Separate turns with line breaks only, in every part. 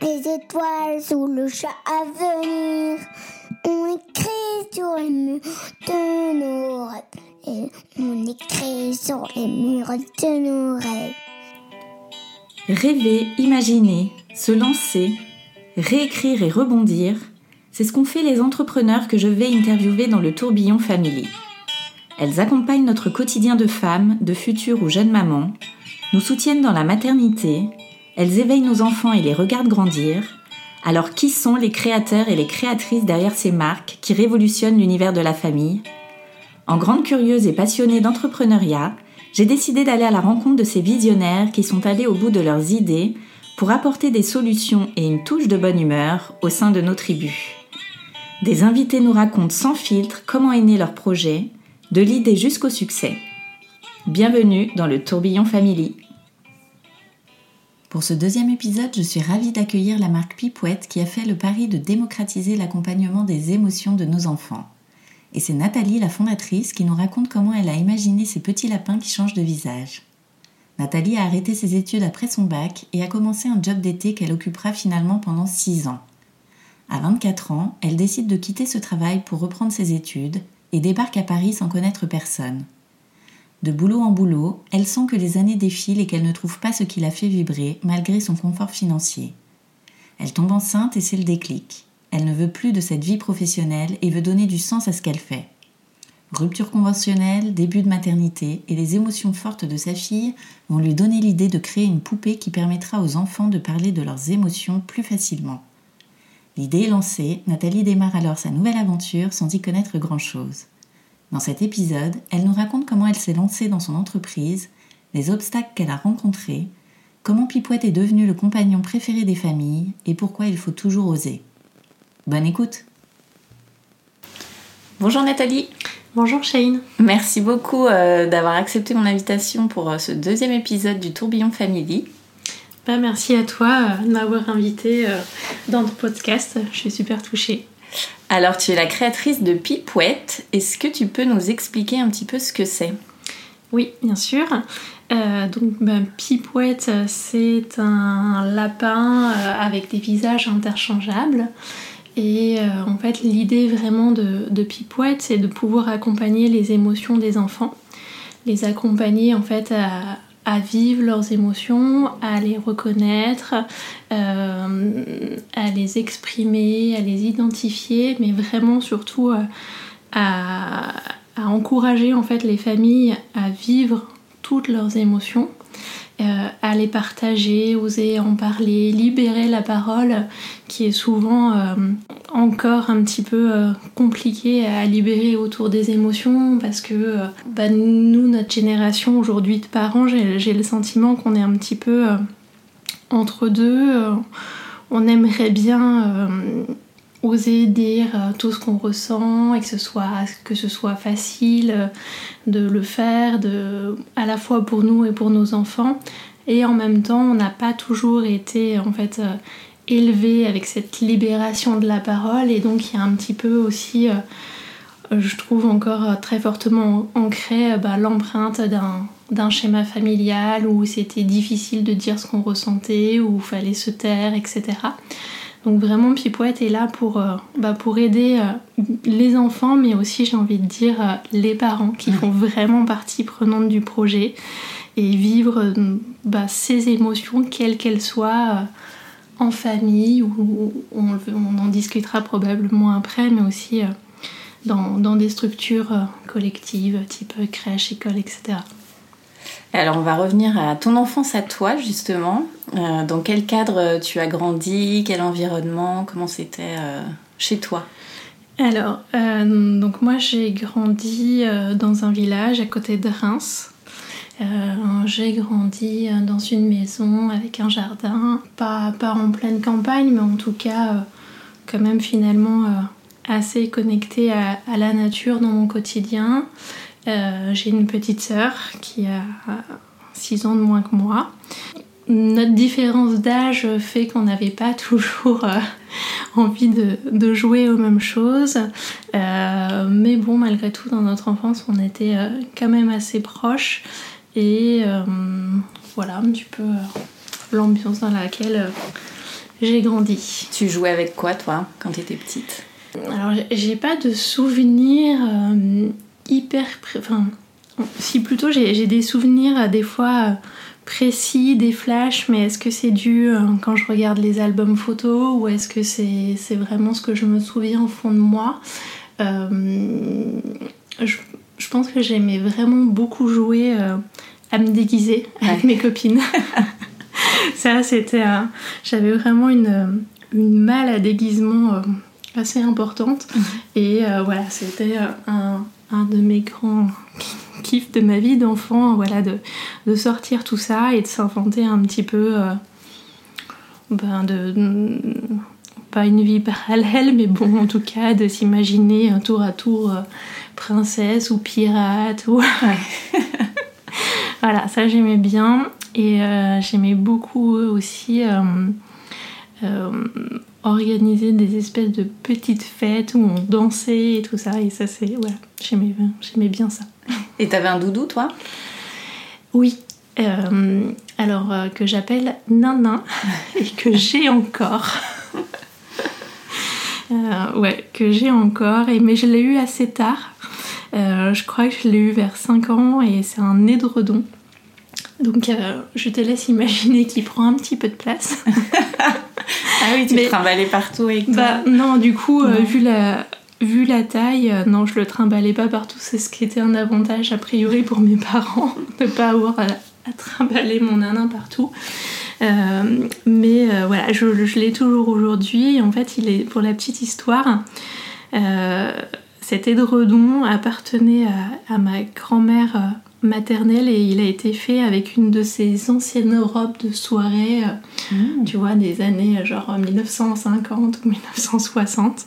Les étoiles sous le chat à venir. On écrit sur les murs de nos rêves. Et on écrit sur les murs de nos rêves.
Rêver, imaginer, se lancer, réécrire et rebondir, c'est ce qu'ont fait les entrepreneurs que je vais interviewer dans le tourbillon Family. Elles accompagnent notre quotidien de femmes, de futures ou jeunes mamans, nous soutiennent dans la maternité, elles éveillent nos enfants et les regardent grandir. Alors qui sont les créateurs et les créatrices derrière ces marques qui révolutionnent l'univers de la famille? En grande curieuse et passionnée d'entrepreneuriat, j'ai décidé d'aller à la rencontre de ces visionnaires qui sont allés au bout de leurs idées pour apporter des solutions et une touche de bonne humeur au sein de nos tribus. Des invités nous racontent sans filtre comment est né leur projet, de l'idée jusqu'au succès. Bienvenue dans le tourbillon Family. Pour ce deuxième épisode, je suis ravie d'accueillir la marque Pipouette qui a fait le pari de démocratiser l'accompagnement des émotions de nos enfants. Et c'est Nathalie, la fondatrice, qui nous raconte comment elle a imaginé ces petits lapins qui changent de visage. Nathalie a arrêté ses études après son bac et a commencé un job d'été qu'elle occupera finalement pendant 6 ans. À 24 ans, elle décide de quitter ce travail pour reprendre ses études et débarque à Paris sans connaître personne. De boulot en boulot, elle sent que les années défilent et qu'elle ne trouve pas ce qui la fait vibrer malgré son confort financier. Elle tombe enceinte et c'est le déclic. Elle ne veut plus de cette vie professionnelle et veut donner du sens à ce qu'elle fait. Rupture conventionnelle, début de maternité et les émotions fortes de sa fille vont lui donner l'idée de créer une poupée qui permettra aux enfants de parler de leurs émotions plus facilement. L'idée est lancée, Nathalie démarre alors sa nouvelle aventure sans y connaître grand-chose. Dans cet épisode, elle nous raconte comment elle s'est lancée dans son entreprise, les obstacles qu'elle a rencontrés, comment Pipouette est devenue le compagnon préféré des familles et pourquoi il faut toujours oser. Bonne écoute Bonjour Nathalie
Bonjour Shane.
Merci beaucoup euh, d'avoir accepté mon invitation pour euh, ce deuxième épisode du Tourbillon Family.
Bah, merci à toi euh, de m'avoir invité euh, dans ton podcast. Je suis super touchée.
Alors tu es la créatrice de Pipouette. Est-ce que tu peux nous expliquer un petit peu ce que c'est?
Oui, bien sûr. Euh, donc bah, Pipouette, c'est un lapin euh, avec des visages interchangeables. Et euh, en fait, l'idée vraiment de, de Pipouette, c'est de pouvoir accompagner les émotions des enfants, les accompagner en fait à, à vivre leurs émotions, à les reconnaître, euh, à les exprimer, à les identifier, mais vraiment surtout euh, à, à encourager en fait les familles à vivre toutes leurs émotions, euh, à les partager, oser en parler, libérer la parole qui est souvent euh, encore un petit peu euh, compliqué à libérer autour des émotions parce que euh, bah, nous, notre génération aujourd'hui de parents, j'ai le sentiment qu'on est un petit peu entre deux. On aimerait bien oser dire euh, tout ce qu'on ressent et que ce soit, que ce soit facile euh, de le faire, de, à la fois pour nous et pour nos enfants. Et en même temps, on n'a pas toujours été en fait euh, élevé avec cette libération de la parole et donc il y a un petit peu aussi, je trouve encore très fortement ancré bah, l'empreinte d'un schéma familial où c'était difficile de dire ce qu'on ressentait, où il fallait se taire, etc. Donc vraiment, Pipouette est là pour, euh, bah, pour aider euh, les enfants, mais aussi, j'ai envie de dire, euh, les parents qui font vraiment partie prenante du projet et vivre bah, ces émotions, quelles qu'elles soient, en famille, ou on, on en discutera probablement après, mais aussi dans, dans des structures collectives, type crèche, école, etc.
Alors on va revenir à ton enfance à toi justement. Euh, dans quel cadre tu as grandi? Quel environnement? Comment c'était euh, chez toi?
Alors, euh, donc moi j'ai grandi dans un village à côté de Reims. J'ai grandi dans une maison avec un jardin, pas, pas en pleine campagne, mais en tout cas quand même finalement assez connectée à, à, la nature dans mon quotidien. J'ai une petite sœur qui a 6 ans de moins que moi notre différence d'âge fait qu'on n'avait pas toujours euh, envie de, jouer aux mêmes choses. Euh, mais bon, malgré tout, dans notre enfance, on était euh, quand même assez proches. Et voilà un petit peu l'ambiance dans laquelle j'ai grandi.
Tu jouais avec quoi, toi, quand tu étais petite?
Alors, j'ai pas de souvenirs hyper. Enfin, si plutôt j'ai des souvenirs des fois précis, des flashs, mais est-ce que c'est dû euh, quand je regarde les albums photos ou est-ce que c'est vraiment ce que je me souviens au fond de moi? Euh, je, pense que j'aimais vraiment beaucoup jouer euh, à me déguiser avec mes copines. Ça, c'était. J'avais vraiment une, une malle à déguisement assez importante. Mhm. Et voilà, c'était un, un de mes grands kiff de ma vie d'enfant, voilà, de, sortir tout ça et de s'inventer un petit peu, euh, ben de, pas une vie parallèle, mais bon, en tout cas, de s'imaginer un tour à tour euh, princesse ou pirate. Ou... voilà, ça j'aimais bien et euh, j'aimais beaucoup aussi organiser des espèces de petites fêtes où on dansait et tout ça. Et ça, c'est. Voilà, j'aimais, j'aimais bien ça.
Et t'avais un doudou, toi?
Oui. Euh, alors, euh, que j'appelle Nanin et que j'ai encore. Euh, ouais, que j'ai encore. Et, mais je l'ai eu assez tard. je crois que je l'ai eu vers 5 ans et c'est un édredon. Donc je te laisse imaginer qu'il prend un petit peu de place.
ah oui, tu le trimballais partout avec toi.
Bah, non, du coup, vu la, Vu la taille, euh, non, je le trimballais pas partout. C'est ce qui était un avantage a priori pour mes parents, de pas avoir à, trimballer mon nanin partout. Euh, mais euh, voilà, je, l'ai toujours aujourd'hui. En fait, il est pour la petite histoire. cet édredon appartenait à ma grand-mère maternelle et il a été fait avec une de ces anciennes robes de soirée, euh, mmh. tu vois, des années euh, genre 1950 ou 1960.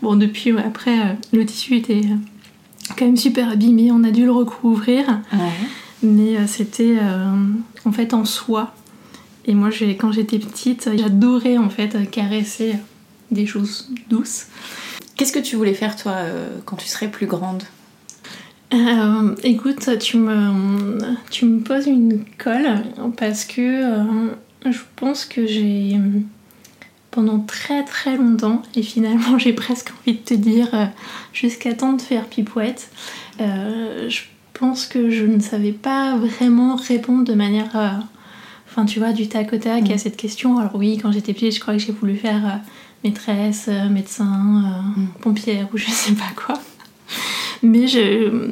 Bon, depuis, après, euh, le tissu était quand même super abîmé, on a dû le recouvrir. Mais c'était en fait en soie. Et moi, quand j'étais petite, j'adorais en fait caresser des choses douces.
Qu'est-ce que tu voulais faire toi quand tu serais plus grande?
Euh, écoute, tu me, tu me poses une colle parce que euh, je pense que j'ai pendant très très longtemps et finalement j'ai presque envie de te dire euh, jusqu'à temps de faire pipouette, je pense que je ne savais pas vraiment répondre de manière, enfin tu vois, du tac au tac à mm. cette question. Alors oui, quand j'étais petite, je crois que j'ai voulu faire maîtresse, médecin, mm. pompière ou je sais pas quoi. Mais je,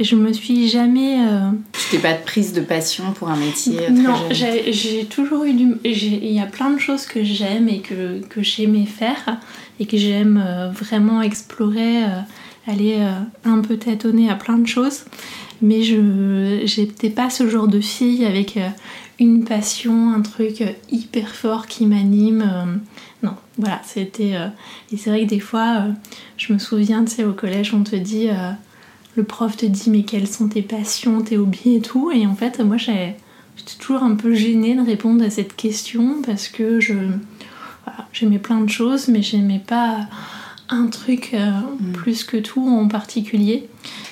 je me suis jamais. Euh...
Tu pas de prise de passion pour un métier très
Non, j'ai toujours eu du. Il y a plein de choses que j'aime et que, que j'aimais faire et que j'aime euh, vraiment explorer, euh, aller euh, un peu tâtonner à plein de choses. Mais je n'étais pas ce genre de fille avec une passion, un truc hyper fort qui m'anime. non, voilà, c'était. et c'est vrai que des fois, je me souviens, tu sais, au collège, on te dit le prof te dit mais quelles sont tes passions, tes hobbies et tout. Et en fait, moi j'étais toujours un peu gênée de répondre à cette question parce que je j'aimais plein de choses, mais j'aimais pas un truc euh, mm. plus que tout en particulier.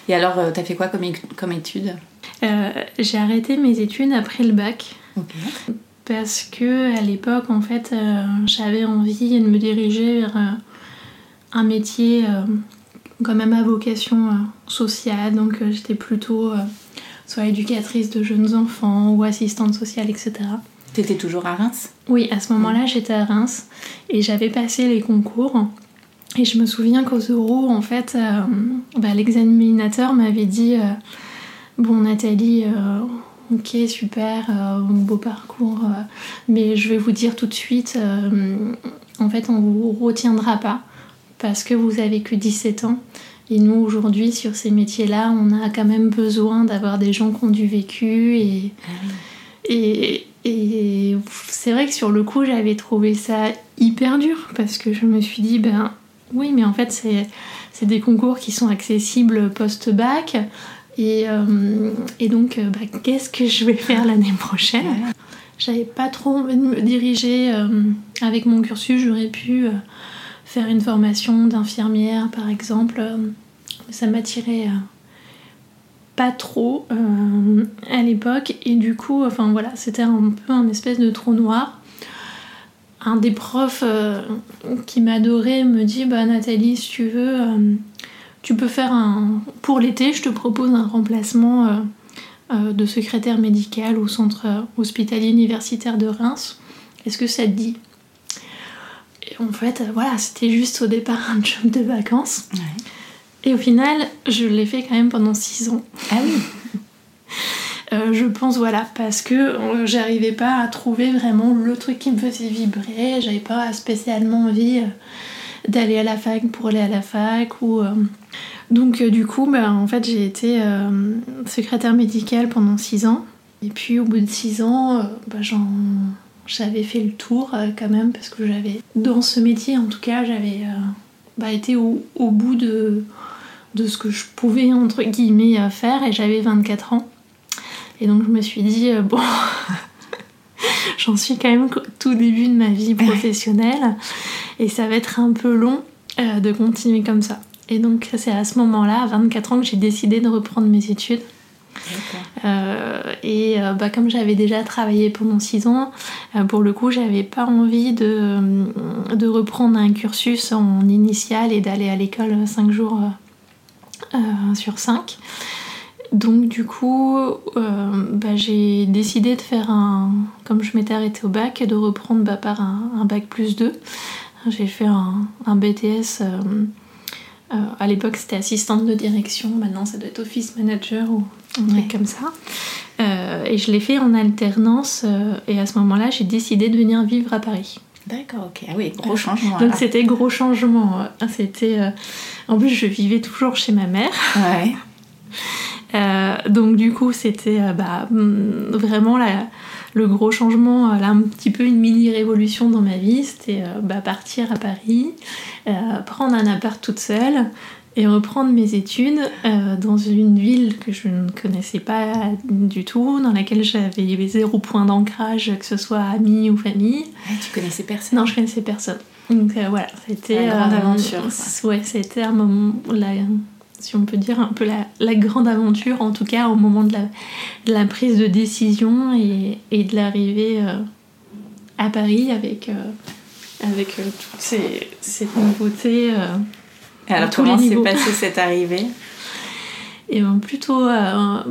Et alors, euh, t'as fait quoi comme, comme étude?
Euh, J'ai arrêté mes études après le bac. Parce que à l'époque, en fait, j'avais envie de me diriger vers un métier quand même à vocation euh, sociale, donc euh, j'étais plutôt euh, soit éducatrice de jeunes enfants ou assistante sociale, etc.
T'étais toujours à Reims?
Oui, à ce moment-là, j'étais à Reims et j'avais passé les concours. Et je me souviens qu'aux euros, en fait, bah, l'examinateur m'avait dit Bon, Nathalie, ok, super, beau parcours, mais je vais vous dire tout de suite, en fait, on vous retiendra pas parce que vous avez que 17 ans. Et nous, aujourd'hui, sur ces métiers-là, on a quand même besoin d'avoir des gens qui ont du vécu. Et, et, et c'est vrai que sur le coup, j'avais trouvé ça hyper dur parce que je me suis dit, ben oui, mais en fait, c'est des concours qui sont accessibles post-bac. Et, euh, et, donc, euh, bah, qu'est-ce que je vais faire l'année prochaine? J'avais pas trop envie de me diriger euh, avec mon cursus. J'aurais pu faire une formation d'infirmière, par exemple. Ça m'attirait pas trop à l'époque. Et du coup, enfin voilà, c'était un peu un espèce de trou noir un des profs qui m'adorait me dit bah Nathalie si tu veux tu peux faire un pour l'été je te propose un remplacement euh, de secrétaire médical au centre hospitalier universitaire de Reims. Est-ce que ça te dit? Et en fait voilà c'était juste au départ un job de vacances. Et au final je l'ai fait quand même pendant 6 ans.
Ah oui.
Euh, je pense voilà parce que euh, j'arrivais pas à trouver vraiment le truc qui me faisait vibrer. J'avais pas spécialement envie euh, d'aller à la fac pour aller à la fac ou donc du coup bah, en fait j'ai été secrétaire médicale pendant 6 ans. Et puis au bout de 6 ans bah, j'avais fait le tour quand même parce que j'avais dans ce métier en tout cas j'avais bah, été au, au bout de, de ce que je pouvais entre guillemets faire et j'avais 24 ans. Et donc je me suis dit, euh, bon, j'en suis quand même au tout début de ma vie professionnelle et ça va être un peu long euh, de continuer comme ça. Et donc c'est à ce moment-là, à 24 ans, que j'ai décidé de reprendre mes études. Euh, et bah, comme j'avais déjà travaillé pendant 6 ans, pour le coup, j'avais pas envie de, de, reprendre un cursus en initial et d'aller à l'école 5 jours sur 5. Donc du coup, euh, bah, j'ai décidé de faire un... Comme je m'étais arrêtée au bac, de reprendre bah, par un, bac plus 2. J'ai fait un, BTS. Euh, euh, à l'époque, c'était assistante de direction. Maintenant, ça doit être office manager ou un truc comme ça. et je l'ai fait en alternance. et à ce moment-là, j'ai décidé de venir vivre à Paris.
D'accord, ok. Ah oui, gros changement.
Donc c'était gros changement. C'était... En plus, je vivais toujours chez ma mère.
Ouais.
Euh, donc du coup, c'était euh, bah, mm, vraiment le gros changement, là, un petit peu une mini révolution dans ma vie. C'était euh, bah, partir à Paris, prendre un appart toute seule et reprendre mes études dans une ville que je ne connaissais pas du tout, dans laquelle j'avais zéro point d'ancrage, que ce soit amis ou famille.
Ah, tu connaissais personne
Non, je connaissais personne. Donc voilà, c'était.
Une grande aventure.
Ouais, c'était un moment. Là, si on peut dire, un peu la, grande aventure, en tout cas au moment de la, prise de décision et, de l'arrivée euh, à Paris avec, euh, avec euh, toutes ces, cette nouveauté.
alors comment s'est passée cette arrivée?
Et ben, plutôt,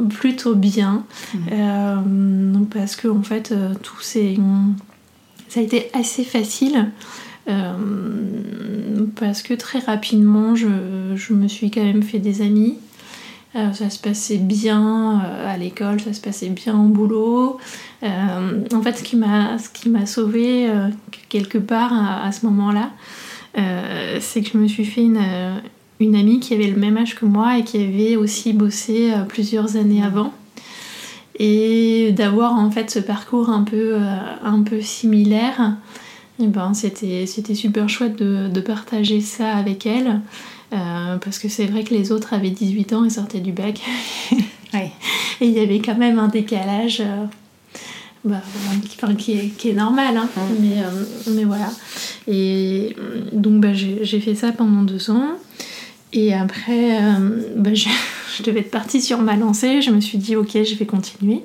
plutôt bien mmh. parce que en fait tout ça a été assez facile euh, parce que très rapidement, je, me suis quand même fait des amis. Euh, ça se passait bien euh, à l'école, ça se passait bien au boulot. en fait, ce qui m'a, ce qui m'a sauvé quelque part à, ce moment-là, c'est que je me suis fait une, une, amie qui avait le même âge que moi et qui avait aussi bossé plusieurs années avant. Et d'avoir en fait ce parcours un peu, un peu similaire, et eh ben, c'était, c'était super chouette de, partager ça avec elle. Euh, parce que c'est vrai que les autres avaient 18 ans et sortaient du bac. Et il y avait quand même un décalage euh, bah, qui, est, qui, est, normal. Hein. Mais, euh, mais, voilà. Et donc bah, j'ai, fait ça pendant deux ans. Et après, bah, je, je devais être partie sur ma lancée. Je me suis dit, ok, je vais continuer.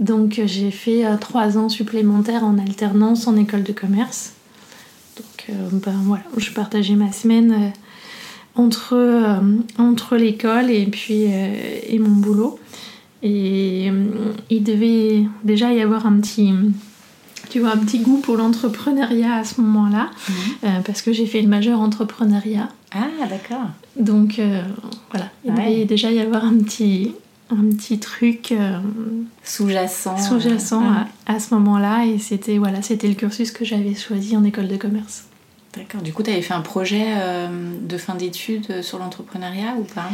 Donc euh, j'ai fait euh, trois ans supplémentaires en alternance en école de commerce. Donc euh, ben, voilà, je partageais ma semaine entre, entre l'école et puis et mon boulot. Et il devait déjà y avoir un petit, tu vois, un petit goût pour l'entrepreneuriat à ce moment-là, mhm. parce que j'ai fait le majeur entrepreneuriat.
Ah, d'accord.
Donc voilà, il devait déjà y avoir un petit, un petit truc euh,
sous-jacent
sous-jacent à, ce moment-là et c'était voilà c'était le cursus que j'avais choisi en école de commerce
D'accord. Du coup, tu avais fait un projet euh, de fin d'études sur l'entrepreneuriat ou pas?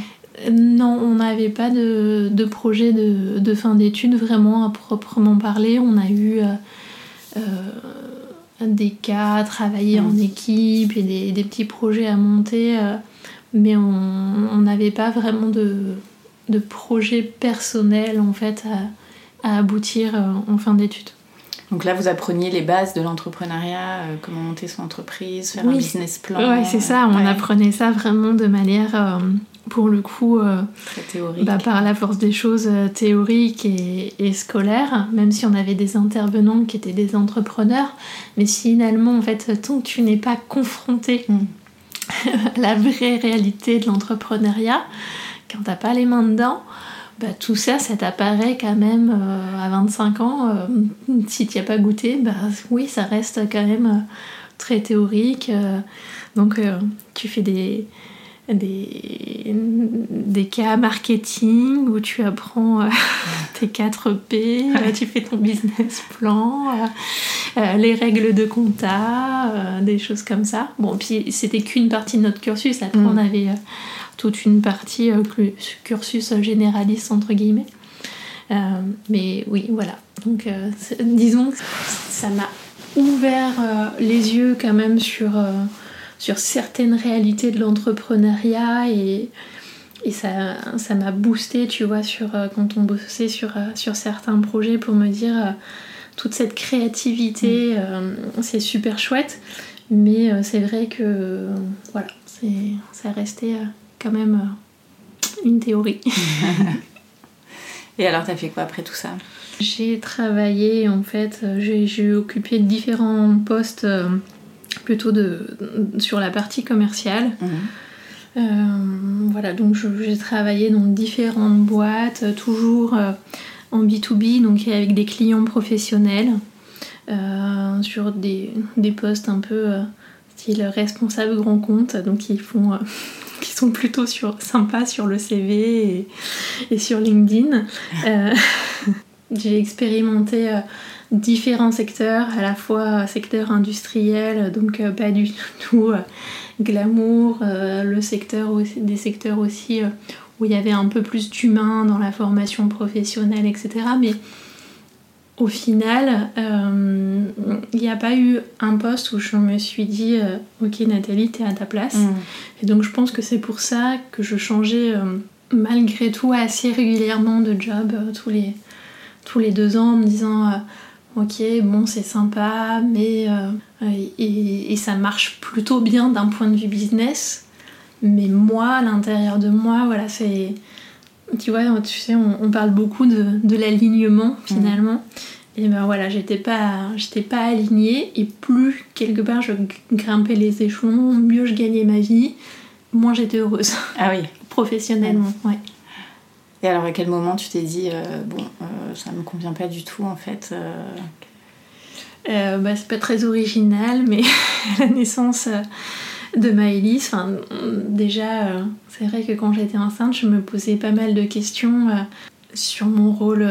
Non, on n'avait pas de, de projet de, de fin d'études vraiment à proprement parler. On a eu euh, des cas, travailler en
Mm.
équipe et des, des petits projets à monter, mais on n'avait pas vraiment de, de projet personnel en fait à, à aboutir euh, en fin d'études.
Donc là, vous appreniez les bases de l'entrepreneuriat, euh, comment monter son entreprise, faire un
Oui.
business plan.
Ouais, c'est ça, on
Ouais,
apprenait ça vraiment de manière, euh, pour le coup, euh,
Très théorique.
bah, par la force des choses théoriques et, et scolaires, même si on avait des intervenants qui étaient des entrepreneurs, mais finalement, en fait, tant que tu n'es pas confronté
Mm.
à la vraie réalité de l'entrepreneuriat, quand t'as pas les mains dedans, bah, tout ça, ça t'apparaît quand même euh, à 25 ans. euh, si tu n'y as pas goûté, bah oui, ça reste quand même euh, très théorique. euh, donc, tu fais des, des, des cas marketing où tu apprends euh, tes 4 P, euh, tu fais ton business plan, euh, les règles de compta, euh, des choses comme ça. Bon, puis c'était qu'une partie de notre cursus. Après,
Mm.
on avait toute une partie cursus généraliste, entre guillemets. Mais oui, voilà. Donc, disons que ça m'a ouvert les yeux quand même sur, sur certaines réalités de l'entrepreneuriat et, et ça ça m'a boosté, tu vois, sur, euh, quand on bossait sur, euh, sur certains projets pour me dire euh, toute cette créativité, euh, c'est super chouette. Mais euh, c'est vrai que voilà, c'est, ça restait quand même une théorie.
Et alors, t'as fait quoi après tout ça?
J'ai travaillé en fait, j'ai, occupé différents postes plutôt de, sur la partie commerciale. Euh, voilà, donc j'ai travaillé dans différentes boîtes, toujours euh, en B2B, donc avec des clients professionnels, euh, sur des, des postes un peu euh, style responsable grand compte, donc qui font. qui sont plutôt sur, sympas sur le CV et, et sur LinkedIn. J'ai expérimenté différents secteurs, à la fois secteur industriel, donc euh, pas du tout euh, glamour, euh, le secteur aussi, des secteurs aussi euh, où il y avait un peu plus d'humain dans la formation professionnelle, etc. Mais au final, euh, il n'y a pas eu un poste où je me suis dit euh, Ok, Nathalie, t'es à ta place.
Mm.
Et donc, je pense que c'est pour ça que je changeais euh, malgré tout assez régulièrement de job euh, tous, les, tous les deux ans en me disant euh, Ok, bon, c'est sympa, mais. euh, et, et ça marche plutôt bien d'un point de vue business. Mais moi, à l'intérieur de moi, voilà, c'est. Tu vois, tu sais, on, on parle beaucoup de, de l'alignement finalement. Et ben voilà, j'étais pas, j'étais pas alignée. Et plus quelque part je grimpais les échelons, mieux je gagnais ma vie, moins j'étais heureuse
Ah oui.
professionnellement. Ouais.
Et alors, à quel moment tu t'es dit, euh, bon, euh, ça me convient pas du tout en fait euh,
Euh, bah, c'est pas très original, mais la naissance de Maëlys, déjà, c'est vrai que quand j'étais enceinte, je me posais pas mal de questions sur mon rôle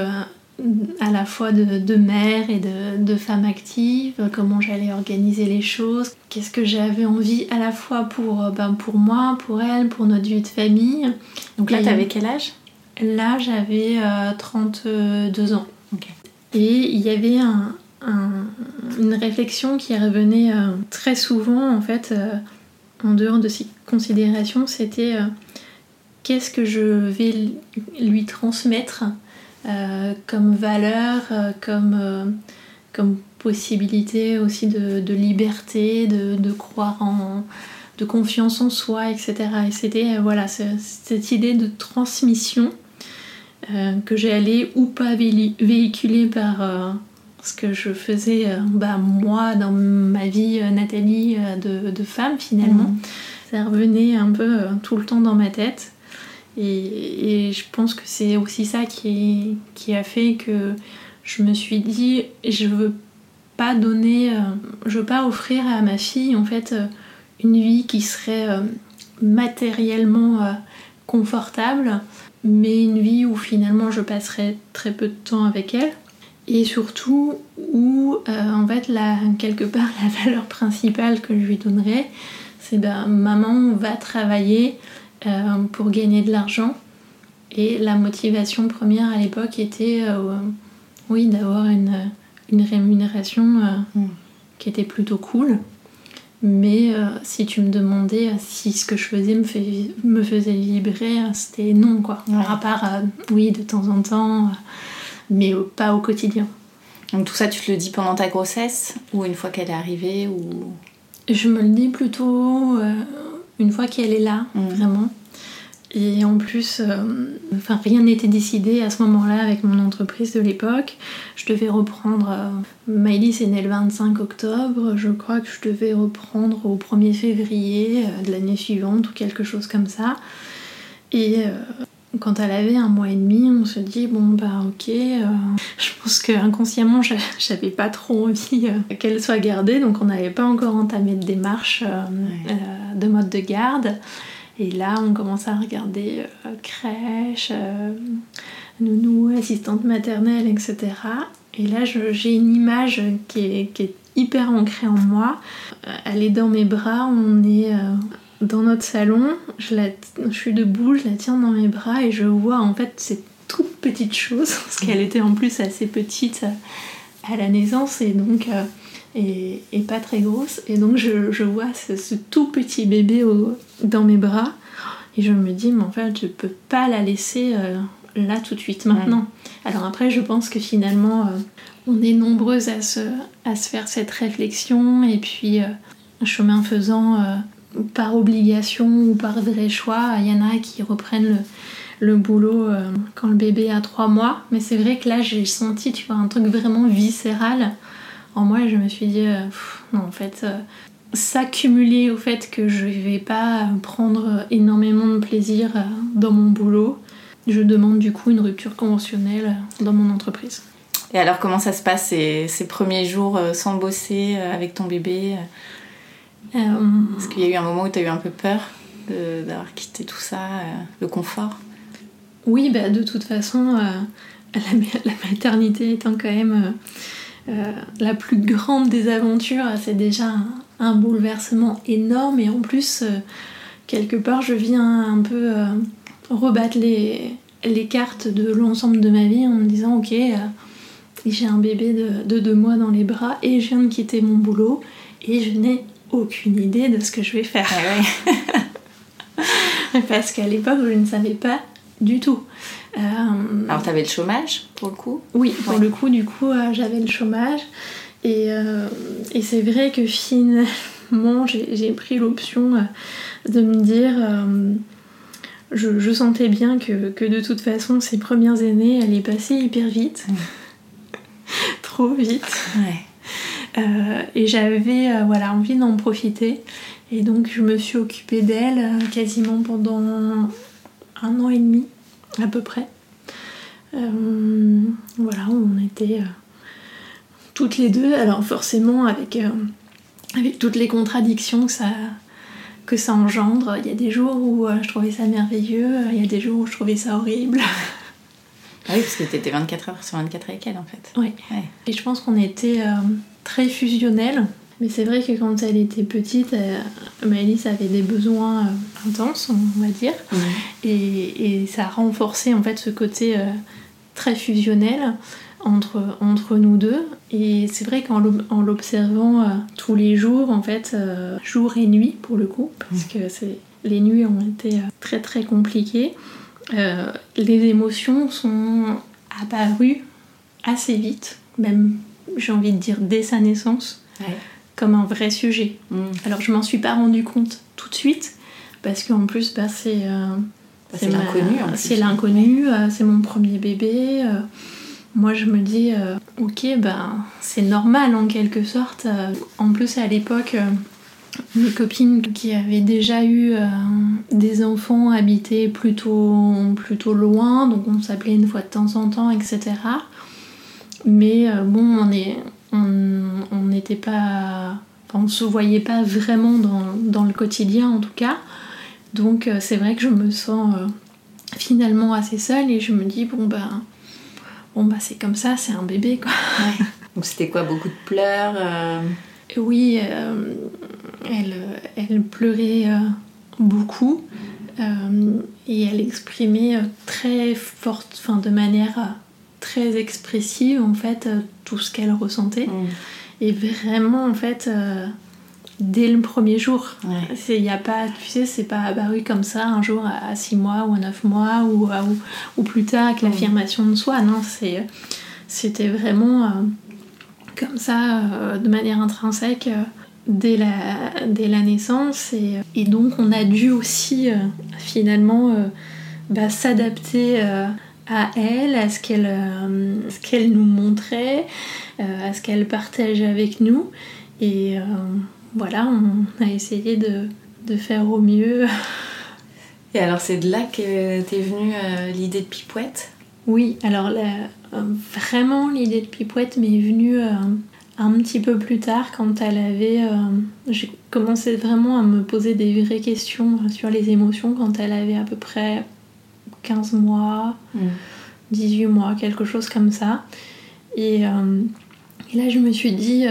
à la fois de, de mère et de, de femme active, comment j'allais organiser les choses, qu'est-ce que j'avais envie à la fois pour, ben, pour moi, pour elle, pour notre vie de famille.
Donc là, t'avais quel âge?
Là, j'avais euh, 32 ans.
Ok.
Et il y avait un- un- une réflexion qui revenait euh, très souvent, en fait, euh, en dehors de ces considérations, c'était euh, qu'est-ce que je vais lui transmettre euh, comme valeur, euh, comme, euh, comme possibilité aussi de, liberté, de, croire en de confiance en soi, etc. Et c'était euh, voilà ce- cette idée de transmission euh, que j'allais ou pas véhiculer par euh, ce que je faisais euh, bah, moi dans ma vie euh, Nathalie de, de femme finalement.
Mhm.
Ça revenait un peu tout le temps dans ma tête. Et, et je pense que c'est aussi ça qui, qui a fait que je me suis dit, je veux pas donner, je veux pas offrir à ma fille en fait une vie qui serait matériellement confortable, mais une vie où finalement je passerais très peu de temps avec elle. et surtout où en fait la, quelque part la valeur principale que je lui donnerais c'est ben maman va travailler pour gagner de l'argent et la motivation première à l'époque était oui d'avoir une, une rémunération mm. qui était plutôt cool mais euh, si tu me demandais euh, si ce que je faisais me, me faisait vibrer, euh, c'était non, quoi. À part, oui, de temps en temps, mais pas au quotidien.
Donc tout ça, tu te le dis pendant ta grossesse ou une fois qu'elle est arrivée ou...
Je me le dis plutôt une fois qu'elle est là, mmh. vraiment. Et en plus, euh, enfin, rien n'était décidé à ce moment-là avec mon entreprise de l'époque. Je devais reprendre. Euh, Miley est née le 25 octobre. Je crois que je devais reprendre au 1er février euh, de l'année suivante ou quelque chose comme ça. Et quand elle avait un mois et demi, on se dit bon bah ok. je pense que inconsciemment, j'avais pas trop envie qu'elle soit gardée, donc on n'avait pas encore entamé de démarche de mode de garde. Et là, on commence à regarder euh, crèche, euh, nounou, assistante maternelle, etc. Et là, j'ai une image qui est, hyper ancrée en moi. Euh, elle est dans mes bras, on est dans notre salon, je, suis debout, je la tiens dans mes bras et je vois en fait ces toutes petites choses, parce qu'elle était en plus assez petite à la naissance et donc et, pas très grosse. Et donc je, vois ce, tout petit bébé dans mes bras et je me dis, mais en fait, je peux pas la laisser euh, là tout de suite maintenant. Alors après, je pense que finalement, euh, on est nombreuses à se, à se faire cette réflexion et puis euh, chemin faisant par obligation ou par vrai choix, il y en a qui reprennent le, le boulot quand le bébé a trois mois. Mais c'est vrai que là, j'ai senti, tu vois, un truc vraiment viscéral en moi, je me suis dit, euh, non, en fait, euh, s'accumuler au fait que je vais pas prendre énormément de plaisir euh, dans mon boulot, je demande du coup une rupture conventionnelle dans mon entreprise.
Et alors, comment ça se passe ces, premiers jours sans bosser avec ton bébé Est-ce qu'il y a eu un moment où tu as eu un peu peur d'avoir quitté tout ça, le confort?
Oui, bah, de toute façon, la, la, maternité étant quand même euh, la plus grande des aventures, c'est déjà un, bouleversement énorme et en plus, euh, quelque part, je viens un peu euh, rebattre les, cartes de l'ensemble de ma vie en me disant ok, j'ai un bébé de, deux mois dans les bras et je viens de quitter mon boulot et je n'ai aucune idée de ce que je vais faire. Ah Parce qu'à l'époque, je ne savais pas du tout.
Euh, Alors, tu avais le chômage pour le coup
Oui, pour le coup, du coup, euh, j'avais le chômage. Et, euh, et c'est vrai que finalement, j'ai pris l'option de me dire. Je, sentais bien que, que, de toute façon, ces premières années, elle est passée hyper vite. Trop vite. et j'avais voilà, envie d'en profiter. Et donc, je me suis occupée d'elle quasiment pendant un an et demi à peu près. Euh, voilà, on était euh, toutes les deux, alors forcément avec, euh, avec toutes les contradictions que ça, que ça engendre. Il y a des jours où je trouvais ça merveilleux, il y a des jours où je trouvais ça horrible.
Ah oui, parce que tu étais 24 heures sur 24 avec elle en fait.
Oui. Et je pense qu'on était très fusionnels. Mais c'est vrai que quand elle était petite, euh, Maëlys avait des besoins euh, intenses, on va dire. Et, ça a renforcé en fait ce côté euh, très fusionnel entre, entre nous deux. Et c'est vrai qu'en l'observant tous les jours, en fait, jour et nuit pour le coup, parce que les nuits ont été très très compliquées, les émotions sont apparues assez vite, même j'ai envie de dire dès sa naissance comme un vrai sujet. Mm. Alors je m'en suis pas rendu compte tout de suite parce qu'en plus bah, c'est euh,
bah, c'est l'inconnu.
C'est l'inconnu, euh, c'est mon premier bébé. Euh. moi je me dis ok ben c'est normal en quelque sorte. en plus à l'époque mes copines qui avaient déjà eu des enfants habitaient plutôt, plutôt loin, donc on s'appelait une fois de temps en temps, etc. Mais bon, on est, on n'était pas. on ne se voyait pas vraiment dans, le quotidien en tout cas. Donc euh, c'est vrai que je me sens euh, finalement assez seule et je me dis bon ben bon bah c'est comme ça, c'est un bébé quoi.
Donc c'était quoi Beaucoup de pleurs euh?
Oui, euh, elle, elle pleurait beaucoup et elle exprimait très forte, enfin de manière très expressive en fait tout ce qu'elle ressentait. Mm. Et vraiment en fait dès le premier jour. Il y a pas, tu sais, c'est pas apparu comme ça un jour à 6 mois ou à 9 mois ou, ou, plus tard avec l'affirmation de soi. Non, c'était vraiment euh, comme ça, euh, de manière intrinsèque. Euh, dès la, dès la naissance et, et, donc on a dû aussi finalement bah, s'adapter à elle, à ce qu'elle qu'elle nous montrait, à ce qu'elle partageait avec nous et voilà, on a essayé de, faire au mieux.
Et alors c'est de là que t'es venue euh, l'idée de Pipouette
Oui, alors euh, vraiment l'idée de Pipouette m'est venue euh, un petit peu plus tard quand elle avait... J'ai commencé vraiment à me poser des vraies questions sur les émotions quand elle avait à peu près 15 mois, 18 mm. mois, quelque chose comme ça. Et, et là je me suis dit,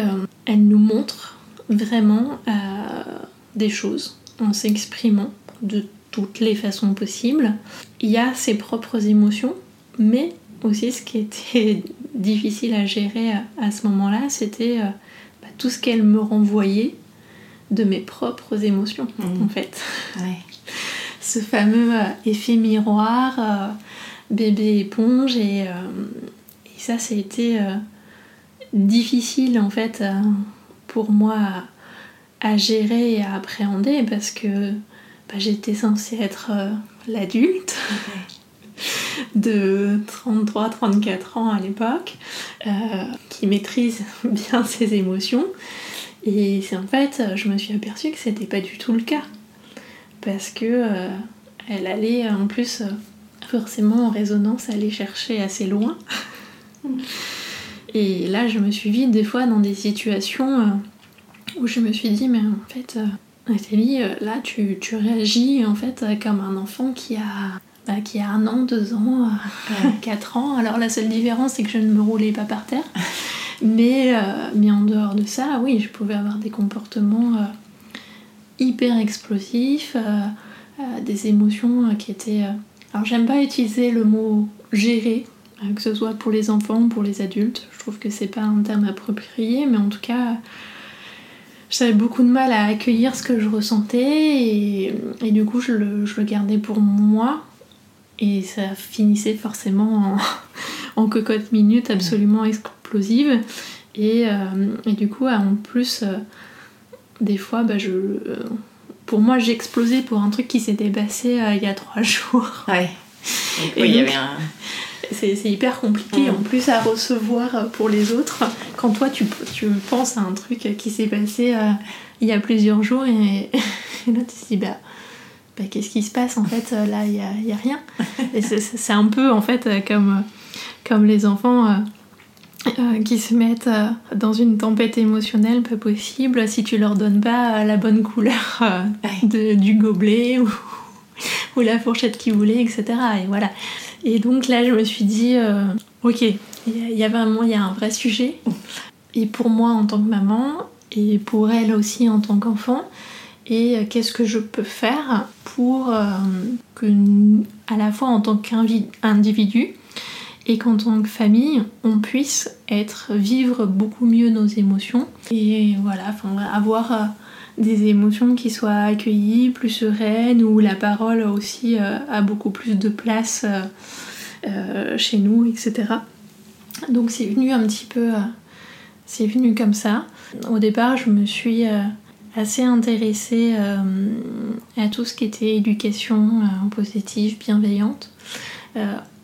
elle nous montre vraiment euh, des choses en s'exprimant de toutes les façons possibles. Il y a ses propres émotions, mais aussi ce qui était difficile à gérer à, ce moment-là, c'était euh, bah, tout ce qu'elle me renvoyait de mes propres émotions, mmh. en fait. ce fameux euh, effet miroir, bébé éponge, et, et ça, ça a été difficile, en fait, pour moi à, gérer et à appréhender parce que bah, j'étais censée être euh, l'adulte de 33-34 ans à l'époque euh, qui maîtrise bien ses émotions. Et c'est en fait je me suis aperçue que c'était pas du tout le cas parce que euh, elle allait en plus forcément en résonance aller chercher assez loin Et là, je me suis vite des fois dans des situations euh, où je me suis dit, mais en fait, euh, Nathalie, euh, là, tu, réagis en fait comme un enfant qui a, bah, qui a un an, deux ans, quatre ans. Alors la seule différence, c'est que je ne me roulais pas par terre. Mais, mais en dehors de ça, oui, je pouvais avoir des comportements hyper explosifs, des émotions qui étaient... Alors j'aime pas utiliser le mot gérer euh, que ce soit pour les enfants ou pour les adultes. Je trouve que c'est pas un terme approprié, mais en tout cas, j'avais beaucoup de mal à accueillir ce que je ressentais et, du coup, je le, gardais pour moi. Et ça finissait forcément en, cocotte minute absolument explosive. Et, euh, du coup, en plus, euh, des fois, bah, je, pour moi, j'explosais pour un truc qui s'était passé il y a trois jours.
Ouais. et il y avait un
c'est hyper compliqué mm. en plus à recevoir pour les autres quand toi tu, tu penses à un truc qui s'est passé euh, il y a plusieurs jours et, là tu te dis bah, bah qu'est-ce qui se passe en fait là il y a, y a, rien et c'est un peu en fait comme, comme les enfants euh, euh, qui se mettent dans une tempête émotionnelle pas possible si tu leur donnes pas la bonne couleur du gobelet ou, ou la fourchette qu'ils voulaient etc et voilà. Et donc là, je me suis dit, euh, ok, il y, a vraiment y a un vrai sujet. Et pour moi en tant que maman, et pour elle aussi en tant qu'enfant, et euh, qu'est-ce que je peux faire pour euh, que, à la fois en tant qu'individu et qu'en tant que famille, on puisse être, vivre beaucoup mieux nos émotions et voilà, avoir des émotions qui soient accueillies, plus sereines, où la parole aussi euh, a beaucoup plus de place euh, euh, chez nous, etc. Donc c'est venu un petit peu... c'est venu comme ça. Au départ, je me suis assez intéressée à tout ce qui était éducation positive, bienveillante.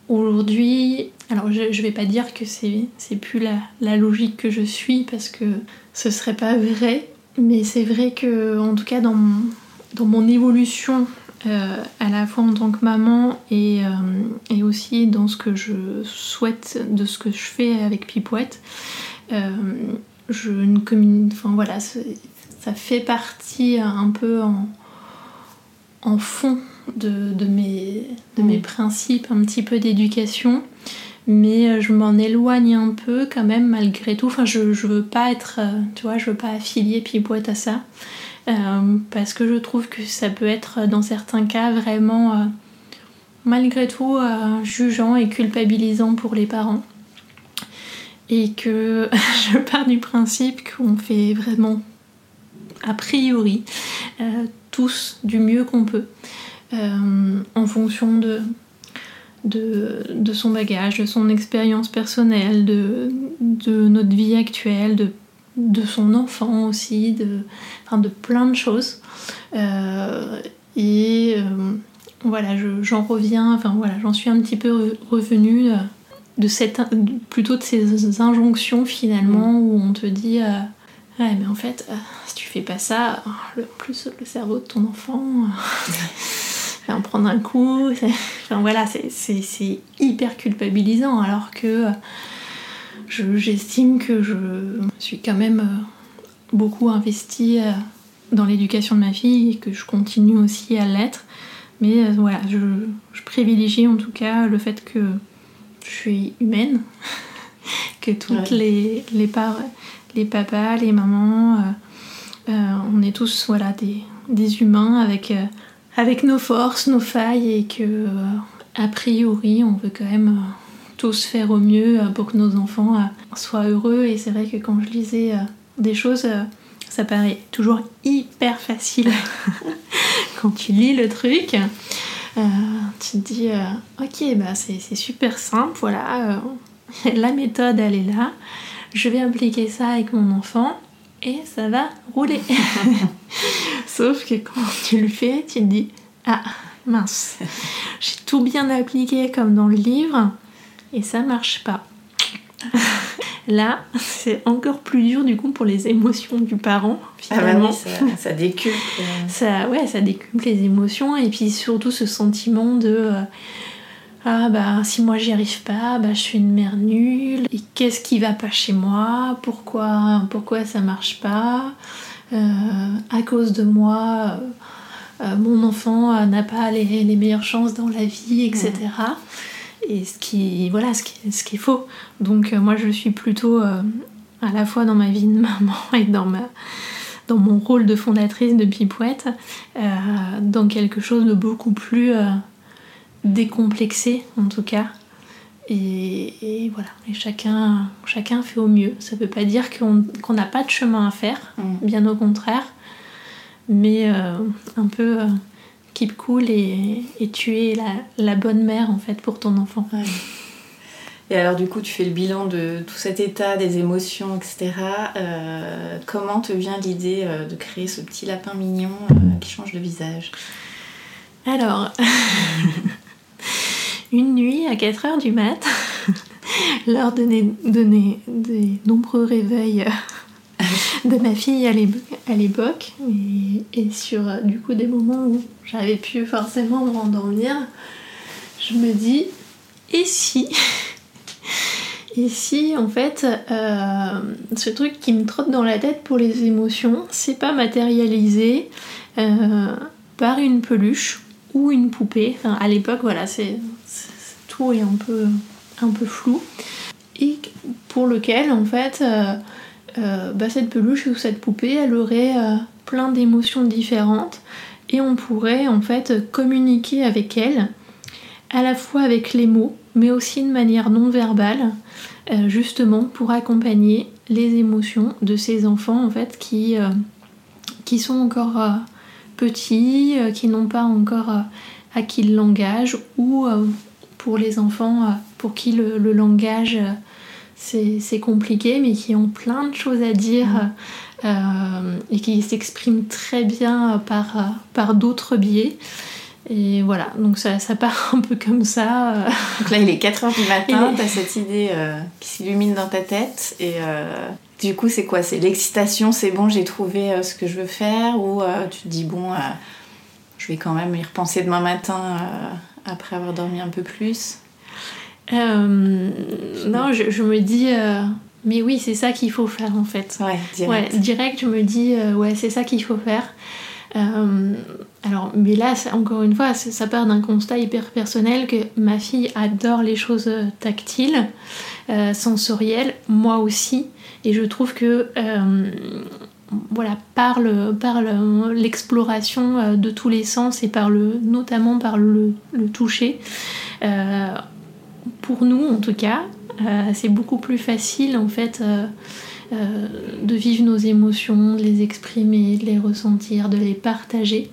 Aujourd'hui, alors je, vais pas dire que c'est plus la, la, logique que je suis parce que ce serait pas vrai, mais c'est vrai que, en tout cas, dans mon, dans mon évolution, euh, à la fois en tant que maman et, euh, et, aussi dans ce que je souhaite, de ce que je fais avec Pipouette, euh, je ne communique. Enfin voilà, ça fait partie un peu en, en fond de, de, mes, de mes mm. principes, un petit peu d'éducation. mais je m'en éloigne un peu quand même malgré tout. Enfin, je, je veux pas être, tu vois, je veux pas affilier Pipouette à ça. parce que je trouve que ça peut être dans certains cas vraiment malgré tout jugeant et culpabilisant pour les parents et que je pars du principe qu'on fait vraiment a priori euh, tous du mieux qu'on peut euh, en fonction de, de, son bagage, de son expérience personnelle, de, de, notre vie actuelle, de, de son enfant aussi, de, enfin de plein de choses. Euh, et voilà, j'en reviens, enfin voilà, j'en suis un petit peu revenue de cette, plutôt de ces injonctions finalement mm. où on te dit euh, ouais mais en fait euh, si tu fais pas ça le plus le cerveau de ton enfant euh, en prendre un coup enfin voilà c'est hyper culpabilisant alors que j'estime que je suis quand même beaucoup investie dans l'éducation de ma fille et que je continue aussi à l'être. Mais voilà je, je privilégie en tout cas le fait que je suis humaine, que toutes les, les, les papas, les mamans, euh, euh, on est tous voilà, des, des humains avec, euh, avec nos forces, nos failles et que a priori on veut quand même tous faire au mieux pour que nos enfants soient heureux. Et c'est vrai que quand je lisais des choses ça paraît toujours hyper facile. Quand tu lis le truc euh, tu te dis, euh, ok, bah c'est super simple, voilà, euh, la méthode elle est là, je vais appliquer ça avec mon enfant et ça va rouler. Sauf que quand tu le fais, tu te dis, ah mince, j'ai tout bien appliqué comme dans le livre et ça marche pas. Là, c'est encore plus dur du coup pour les émotions du parent.
Ah bah finalement. ça, ça, décuple.
ça, ouais, ça décuple les émotions et puis surtout ce sentiment de euh, ah bah si moi j'y arrive pas, bah je suis une mère nulle. Et qu'est-ce qui va pas chez moi? Pourquoi pourquoi ça marche pas? Euh, À cause de moi. Euh, mon enfant n'a pas les, les, meilleures chances dans la vie, etc et ce qui voilà ce qui, ce qui est faux donc euh, moi je suis plutôt euh, à la fois dans ma vie de maman et dans ma dans mon rôle de fondatrice de Pipouette euh, dans quelque chose de beaucoup plus décomplexé en tout cas et, voilà et chacun chacun fait au mieux ça veut pas dire qu'on n'a pas de chemin à faire mmh. bien au contraire mais un peu keep cool et, et tu es la, bonne mère en fait pour ton enfant.
Et alors du coup, tu fais le bilan de tout cet état, des émotions, etc. Euh, comment te vient l'idée euh, de créer ce petit lapin mignon euh, qui change de visage?
Alors, une nuit à 4h du mat, lors de, de, des nombreux réveils de ma fille à l'époque et, sur euh, du coup des moments où j'avais pu forcément me rendormir, je me dis et si? Et si en fait euh, ce truc qui me trotte dans la tête pour les émotions, c'est pas matérialisé euh, par une peluche ou une poupée. À l'époque, voilà, c'est tout est un peu un peu flou et pour lequel en fait euh, bah, cette peluche ou cette poupée, elle aurait euh, plein d'émotions différentes et on pourrait en fait communiquer avec elle à la fois avec les mots mais aussi de manière non verbale euh, justement pour accompagner les émotions de ces enfants en fait qui sont encore petits, qui n'ont pas encore acquis le langage ou pour les enfants pour qui le langage c'est compliqué, mais qui ont plein de choses à dire mm. euh, et qui s'expriment très bien par, par d'autres biais. Et voilà, donc ça, ça, part un peu comme ça.
Donc là, il est 4h du matin, t'as cette idée euh, qui s'illumine dans ta tête. Et euh, du coup, c'est quoi? C'est l'excitation, c'est bon, j'ai trouvé ce que je veux faire? Ou tu te dis, bon, je vais quand même y repenser demain matin après avoir dormi un peu plus?
Euh, non, je, me dis, euh, mais oui, c'est ça qu'il faut faire en fait.
Ouais, direct.
Ouais, direct, je me dis, euh, ouais, c'est ça qu'il faut faire. alors, mais là, encore une fois, ça part d'un constat hyper personnel que ma fille adore les choses tactiles, sensorielles, moi aussi, et je trouve que voilà, par, l'exploration de tous les sens et par le, notamment par le, toucher, pour nous en tout cas, euh, c'est beaucoup plus facile en fait euh, euh, de vivre nos émotions, de les exprimer, de les ressentir, de les partager.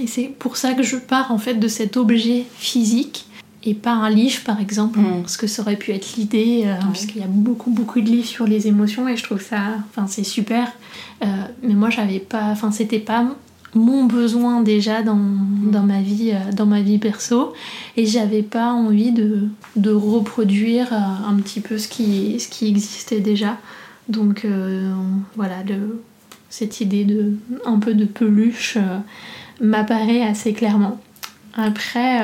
Et c'est pour ça que je pars en fait de cet objet physique et pas un livre par exemple, mm. parce que ça aurait pu être l'idée, puisqu'il y a beaucoup beaucoup de livres sur les émotions et je trouve ça, enfin c'est super. mais moi j'avais pas, enfin c'était pas mon besoin déjà dans, ma vie euh, dans ma vie perso. Et j'avais pas envie de, reproduire euh, un petit peu ce qui, ce qui existait déjà. Donc euh, voilà cette idée de un peu de peluche m'apparaît assez clairement. Après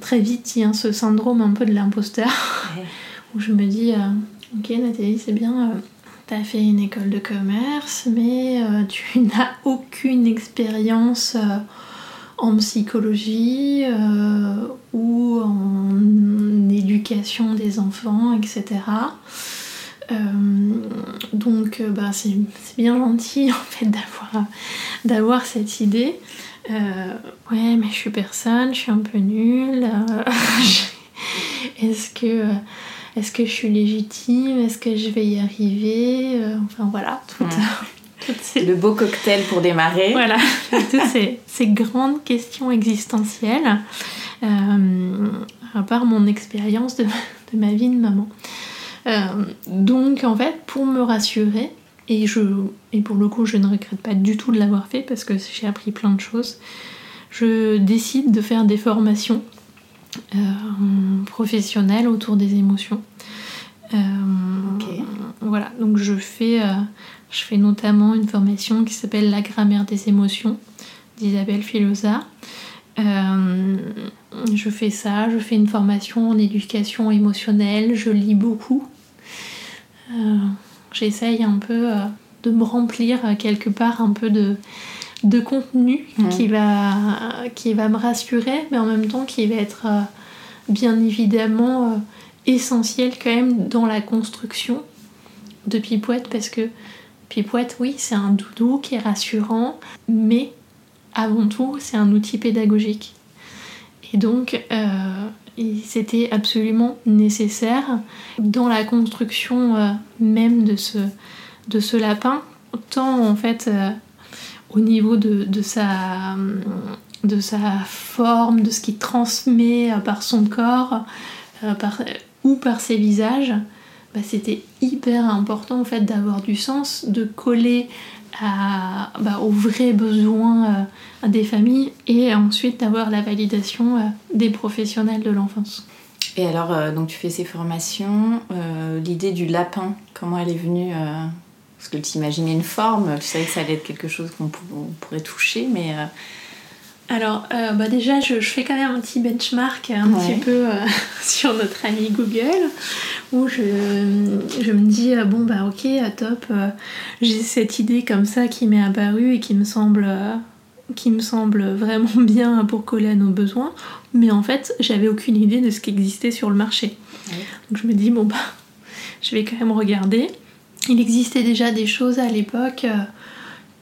très vite il y a ce syndrome un peu de l'imposteur où je me dis ok Nathalie c'est bien tu as fait une école de commerce, mais euh, tu n'as aucune expérience euh, en psychologie euh, ou en éducation des enfants, etc. donc bah, c'est bien gentil en fait d'avoir d'avoir cette idée. Ouais mais je suis personne, je suis un peu nulle. Est-ce que est-ce que je suis légitime Est-ce que je vais y arriver euh, Enfin voilà, tout,
le beau cocktail pour démarrer.
Voilà, toutes ces, grandes questions existentielles, euh, à part mon expérience de, ma vie de maman. Euh, donc en fait, pour me rassurer, et, je, et pour le coup je ne regrette pas du tout de l'avoir fait parce que j'ai appris plein de choses, je décide de faire des formations euh, professionnelle autour des émotions. Euh, voilà, donc je fais, euh, je fais notamment une formation qui s'appelle La grammaire des émotions d'Isabelle Filosa. je fais ça, je fais une formation en éducation émotionnelle, je lis beaucoup. J'essaye un peu de me remplir quelque part un peu de, de contenu qui, va, qui va me rassurer, mais en même temps qui va être euh, bien évidemment euh, essentiel quand même dans la construction de Pipouette parce que Pipouette, oui, c'est un doudou qui est rassurant, mais avant tout, c'est un outil pédagogique. Et donc, euh, c'était absolument nécessaire dans la construction même de ce, lapin, tant en fait au niveau de, sa, forme, de ce qu'il transmet euh, par son corps euh, ou par ses visages, bah, c'était hyper important en fait d'avoir du sens, de coller à, bah, aux vrais besoins euh, des familles et ensuite d'avoir la validation des professionnels de l'enfance.
Et alors, donc tu fais ces formations, l'idée du lapin, comment elle est venue parce que tu imaginais une forme, tu savais que ça allait être quelque chose qu'on pourrait toucher, mais... Euh,
Alors, euh, bah déjà, je, fais quand même un petit benchmark un petit peu euh, sur notre ami Google, où je, je me dis, bon, bah ok, top, j'ai cette idée comme ça qui m'est apparue et qui me semble qui me semble vraiment bien pour coller à nos besoins, mais en fait, j'avais aucune idée de ce qui existait sur le marché. Donc je me dis, bon, bah, je vais quand même regarder. Il existait déjà des choses à l'époque euh,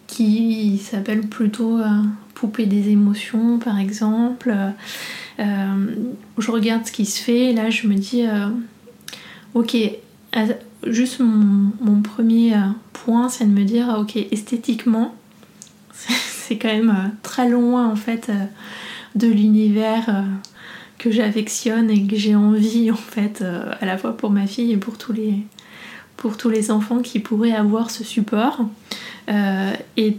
qui s'appellent plutôt euh, poupée des émotions par exemple. Euh, je regarde ce qui se fait et là je me dis ok, juste mon, premier point c'est de me dire ok esthétiquement c'est quand même très loin en fait de l'univers que j'affectionne et que j'ai envie en fait à la fois pour ma fille et pour tous les pour tous les enfants qui pourraient avoir ce support. Euh, et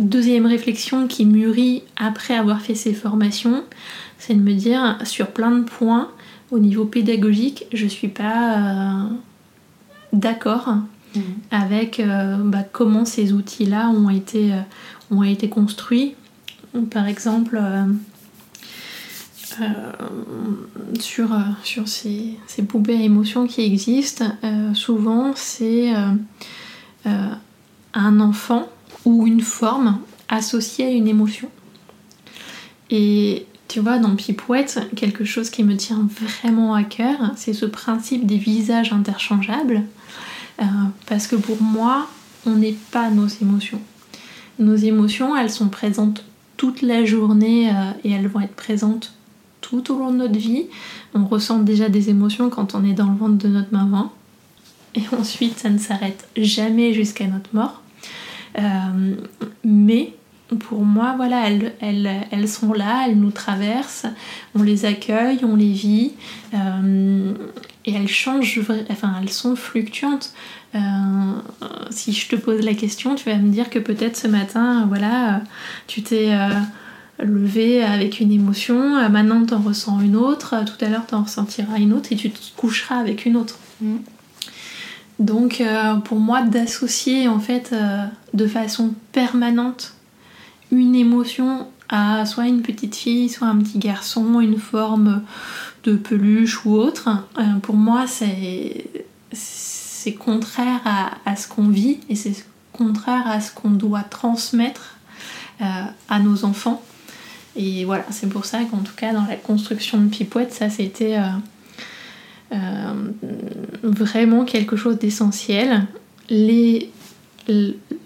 deuxième réflexion qui mûrit après avoir fait ces formations, c'est de me dire sur plein de points au niveau pédagogique, je suis pas euh, d'accord mmh. avec euh, bah, comment ces outils-là ont été, ont été construits. Par exemple, euh, sur, euh, sur ces, ces, poupées à émotions qui existent, euh, souvent c'est un enfant ou une forme associé à une émotion. Et tu vois, dans Pipouette, quelque chose qui me tient vraiment à cœur, c'est ce principe des visages interchangeables. Euh, parce que pour moi, on n'est pas nos émotions. Nos émotions, elles sont présentes toute la journée euh, et elles vont être présentes tout au long de notre vie. On ressent déjà des émotions quand on est dans le ventre de notre maman. Et ensuite, ça ne s'arrête jamais jusqu'à notre mort. Euh, mais pour moi, voilà, elles, elles, sont là, elles nous traversent, on les accueille, on les vit, euh, et elles changent, enfin, elles sont fluctuantes. Euh, si je te pose la question, tu vas me dire que peut-être ce matin, voilà, tu t'es levé avec une émotion, maintenant tu en ressens une autre, tout à l'heure tu en ressentiras une autre, et tu te coucheras avec une autre. Mm. Donc pour moi d'associer en fait de façon permanente une émotion à soit une petite fille, soit un petit garçon, une forme de peluche ou autre, euh, pour moi c'est contraire à, ce qu'on vit et c'est contraire à ce qu'on doit transmettre à nos enfants. Et voilà, c'est pour ça qu'en tout cas dans la construction de Pipouette, ça c'était euh, vraiment quelque chose d'essentiel.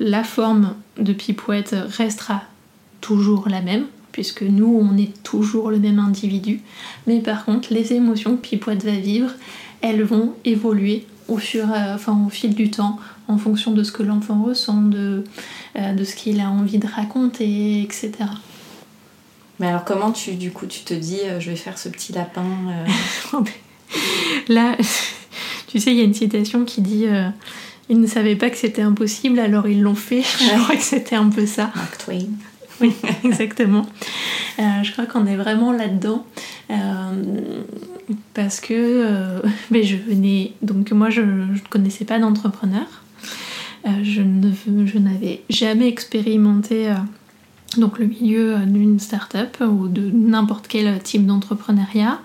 La forme de pipouette restera toujours la même, puisque nous, on est toujours le même individu. Mais par contre, les émotions que Pipouette va vivre, elles vont évoluer au, fur, euh, enfin, au fil du temps, en fonction de ce que l'enfant ressent, de, euh, de ce qu'il a envie de raconter, etc.
Mais alors comment tu, du coup, tu te dis, je vais faire ce petit lapin
Là, tu sais, il y a une citation qui dit euh, Ils ne savaient pas que c'était impossible, alors ils l'ont fait. Je crois que c'était un peu ça.
Mark Twain.
Oui, exactement. Euh, je crois qu'on est vraiment là-dedans. Euh, parce que mais je venais. Donc, moi, je ne connaissais pas d'entrepreneur. je n'avais jamais expérimenté donc le milieu d'une start-up ou de n'importe quel type d'entrepreneuriat.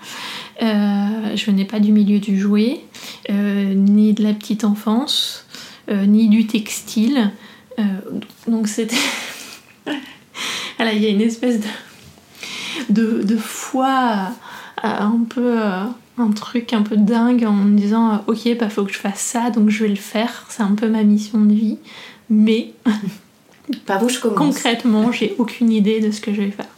Euh, je venais pas du milieu du jouet, euh, ni de la petite enfance, euh, ni du textile. donc c'était. voilà, il y a une espèce de, de, foi un peu. un truc un peu dingue en me disant ok bah faut que je fasse ça donc je vais le faire c'est un peu ma mission de vie mais
par où je commence
concrètement j'ai aucune idée de ce que je vais faire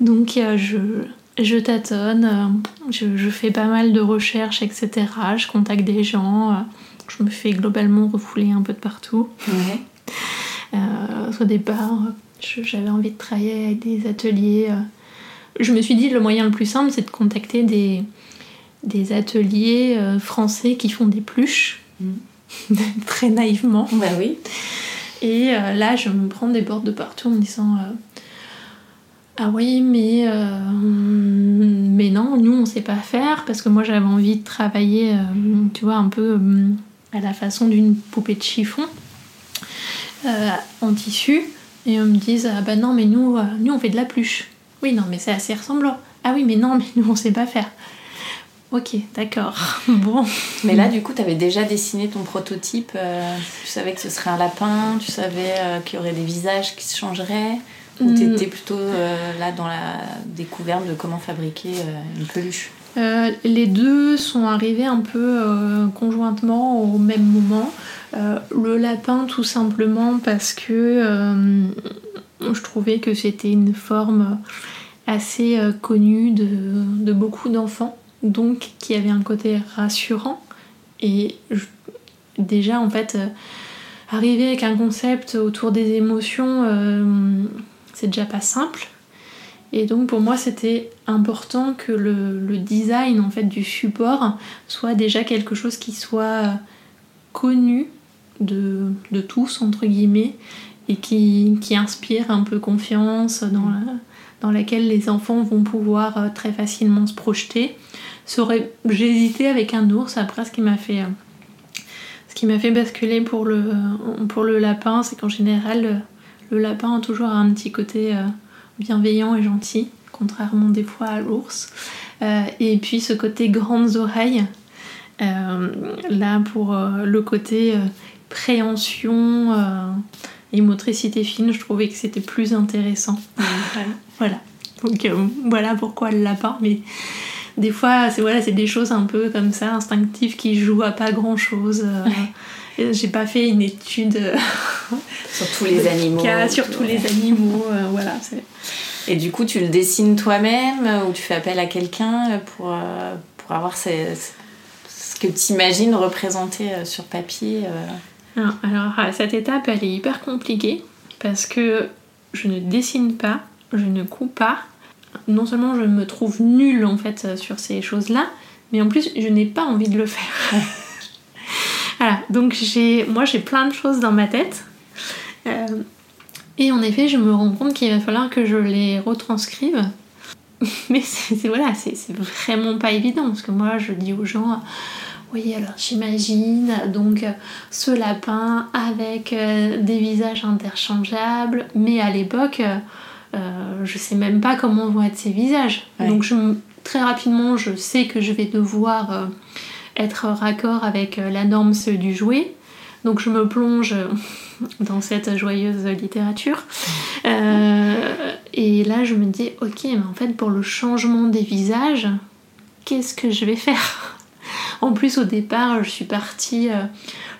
donc je je tâtonne, euh, je, fais pas mal de recherches, etc. Je contacte des gens, euh, je me fais globalement refouler un peu de partout. Ouais. Euh, au départ, j'avais envie de travailler avec des ateliers. Je me suis dit le moyen le plus simple, c'est de contacter des, des ateliers français qui font des pluches. Mm. Très naïvement.
Bah oui.
Et là, je me prends des bords de partout en me disant ah oui, mais, euh, mais non, nous on sait pas faire parce que moi j'avais envie de travailler, euh, tu vois, un peu euh, à la façon d'une poupée de chiffon en tissu. Et on me disent, ah bah non, mais nous, nous on fait de la pluche. Oui, non, mais c'est assez ressemblant. Ah oui, mais non, mais nous on sait pas faire. Ok, d'accord. bon.
Mais là, du coup, tu avais déjà dessiné ton prototype. tu savais que ce serait un lapin, tu savais qu'il y aurait des visages qui se changeraient. Ou mm. plutôt euh, là dans la découverte de comment fabriquer euh, une peluche?
Euh, Les deux sont arrivés un peu conjointement au même moment. le lapin tout simplement parce que je trouvais que c'était une forme assez connue de, de beaucoup d'enfants, donc qui avait un côté rassurant. Et déjà en fait, arriver avec un concept autour des émotions c'est déjà pas simple. Et donc pour moi c'était important que le, design en fait du support soit déjà quelque chose qui soit connu de, tous entre guillemets et qui, inspire un peu confiance dans, dans laquelle les enfants vont pouvoir euh, très facilement se projeter. J'ai hésité avec un ours après ce qui m'a fait euh, ce qui m'a fait basculer pour le, pour le lapin c'est qu'en général le lapin a toujours un petit côté euh, bienveillant et gentil, contrairement des fois à l'ours. Euh, et puis ce côté grandes oreilles, euh, là pour le côté préhension et motricité fine, je trouvais que c'était plus intéressant. voilà. Donc euh, voilà pourquoi le lapin. Mais des fois, c'est voilà, c'est des choses un peu comme ça, instinctives, qui jouent à pas grand chose. Euh, j'ai pas fait une étude
sur tous les animaux.
sur tous les animaux, voilà.
Et du coup, tu le dessines toi-même ou tu fais appel à quelqu'un pour, pour avoir ce que tu imagines représenter sur papier
alors, cette étape, elle est hyper compliquée parce que je ne dessine pas, je ne couds pas. Non seulement je me trouve nulle en fait sur ces choses-là, mais en plus je n'ai pas envie de le faire. voilà, donc j'ai, moi j'ai plein de choses dans ma tête. Euh, et en effet, je me rends compte qu'il va falloir que je les retranscrive. Mais c'est, voilà, c'est vraiment pas évident parce que moi je dis aux gens oui, alors j'imagine donc ce lapin avec euh, des visages interchangeables, mais à l'époque, euh, je sais même pas comment vont être ces visages. Donc très rapidement, je sais que je vais devoir être raccord avec la norme du jouet. Donc je me plonge dans cette joyeuse littérature. et là, je me dis, ok, mais en fait, pour le changement des visages, qu'est-ce que je vais faire? En plus, au départ, je suis partie, euh,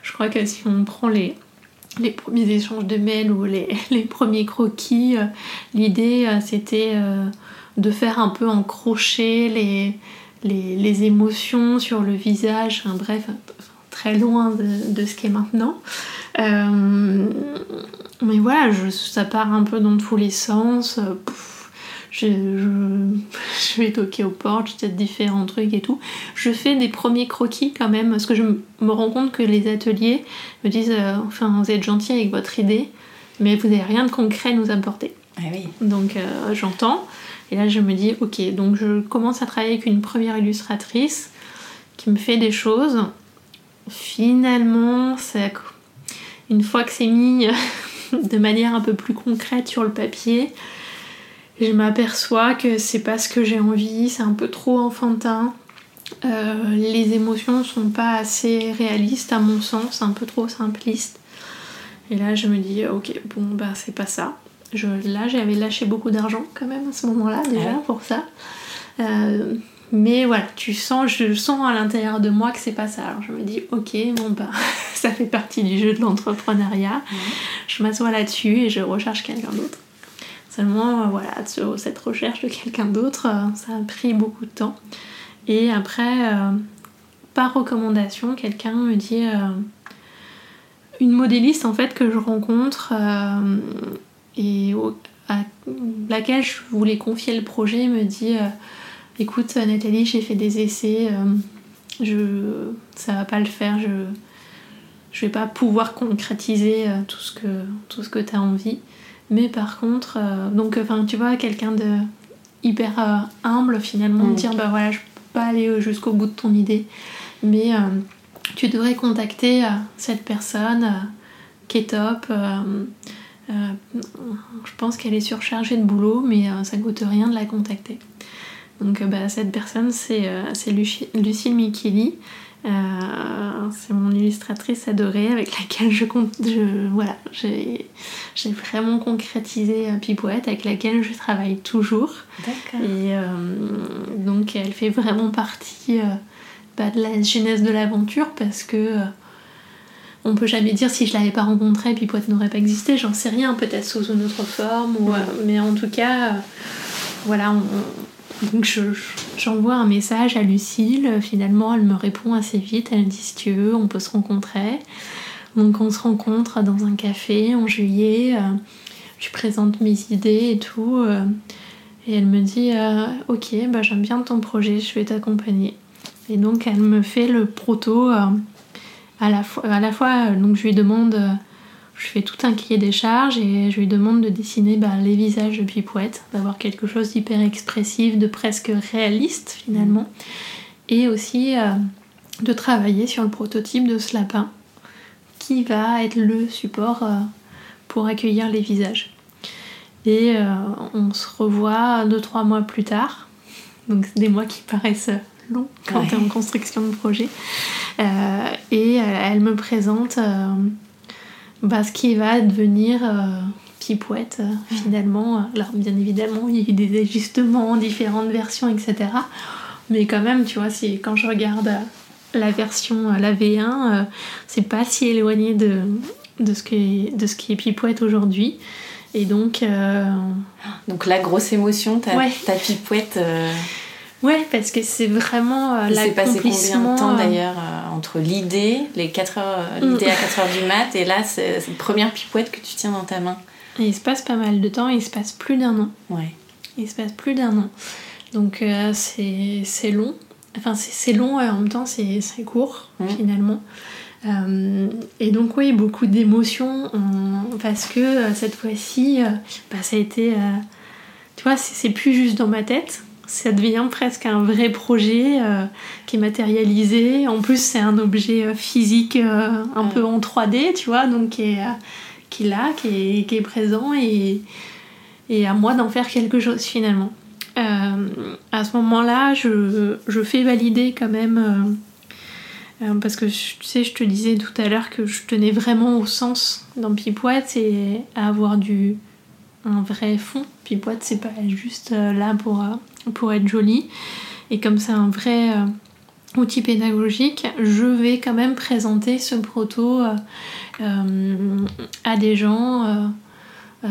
je crois que si on prend les, premiers échanges de mails ou les, premiers croquis, euh, l'idée euh, c'était de faire un peu encrocher les, les, émotions sur le visage, bref, très loin de, ce qui est maintenant. mais voilà, ça part un peu dans tous les sens je, je, vais toquer aux portes, je teste différents trucs et tout. Je fais des premiers croquis quand même, parce que je me rends compte que les ateliers me disent euh, enfin, vous êtes gentil avec votre idée, mais vous n'avez rien de concret à nous apporter.
Ah oui.
Donc euh, j'entends, et là je me dis ok, donc je commence à travailler avec une première illustratrice qui me fait des choses. Finalement, une fois que c'est mis de manière un peu plus concrète sur le papier, je m'aperçois que c'est pas ce que j'ai envie, c'est un peu trop enfantin. Euh, les émotions sont pas assez réalistes à mon sens, un peu trop simplistes. Et là je me dis ok bon bah c'est pas ça. Je, là j'avais lâché beaucoup d'argent quand même à ce moment-là déjà pour ça. Euh, mais voilà, tu sens, je sens à l'intérieur de moi que c'est pas ça. Alors je me dis ok bon bah ça fait partie du jeu de l'entrepreneuriat. Je m'assois là-dessus et je recherche quelqu'un d'autre. Seulement, euh, voilà, cette recherche de quelqu'un d'autre, euh, ça a pris beaucoup de temps. Et après, euh, par recommandation, quelqu'un me dit une modéliste en fait que je rencontre et à laquelle je voulais confier le projet me dit écoute Nathalie j'ai fait des essais je ça va pas le faire je je vais pas pouvoir concrétiser tout ce que tout ce que tu as envie mais par contre, euh, donc enfin tu vois, quelqu'un de hyper euh, humble finalement, de mm. dire bah voilà, je peux pas aller jusqu'au bout de ton idée, mais euh, tu devrais contacter cette personne qui est top. Je pense qu'elle est surchargée de boulot, mais ça coûte rien de la contacter. Donc bah, cette personne, c'est Lucille Micheli. Euh, c'est mon illustratrice adorée avec laquelle je compte. Je, voilà, j'ai vraiment concrétisé Pipouette avec laquelle je travaille toujours.
D'accord.
Et euh, donc elle fait vraiment partie euh, bah, de la genèse de l'aventure parce que on peut jamais dire si je l'avais pas rencontrée, Pipouette n'aurait pas existé, j'en sais rien, peut-être sous une autre forme, ou, mais en tout cas, voilà, on, donc j'envoie un message à Lucille, finalement elle me répond assez vite, elle dit si tu veux on peut se rencontrer. Donc on se rencontre dans un café en juillet, euh, je présente mes idées et tout, euh, et elle me dit euh, ok bah j'aime bien ton projet, je vais t'accompagner. Et donc elle me fait le proto à la fois, à la fois donc je lui demande je fais tout un cahier des charges et je lui demande de dessiner bah, les visages de Pipouette, d'avoir quelque chose d'hyper expressif, de presque réaliste finalement, et aussi euh, de travailler sur le prototype de ce lapin qui va être le support euh, pour accueillir les visages. Et euh, on se revoit 2-3 mois plus tard, donc des mois qui paraissent longs quand on est en construction de projet, et elle me présente bah, ce qui va devenir Pipouette finalement. Alors bien évidemment il y a eu des ajustements, différentes versions, etc. Mais quand même, tu vois, si, quand je regarde la version, la V1, c'est pas si éloigné de, de, ce, qui est, de ce qui est Pipouette aujourd'hui. Et donc.
Donc la grosse émotion, ta, ta Pipouette.
Ouais, parce que c'est vraiment euh,
Il s'est passé combien de temps d'ailleurs euh, entre l'idée, les 4 heures, euh, l'idée à 4 heures du mat et là c'est cette première pipouette que tu tiens dans ta main
Il se passe pas mal de temps, il se passe plus d'un an.
Ouais.
Il se passe plus d'un an. Donc c'est long. Enfin c'est long et en même temps c'est court mmh. finalement. et donc oui, beaucoup d'émotions parce que cette fois-ci, bah, ça a été... tu vois, c'est plus juste dans ma tête ça devient presque un vrai projet euh, qui est matérialisé. En plus, c'est un objet euh, physique euh, un peu en 3D, tu vois, donc qui est, qui est là, qui est, qui est présent et, et, à moi d'en faire quelque chose finalement. à ce moment-là, je, je, fais valider quand même, parce que tu sais, je te disais tout à l'heure que je tenais vraiment au sens dans Pipouette et à avoir du, un vrai fond. Pipouette, c'est pas juste là pour pour être jolie. Et comme c'est un vrai euh, outil pédagogique, je vais quand même présenter ce proto euh, euh, à des gens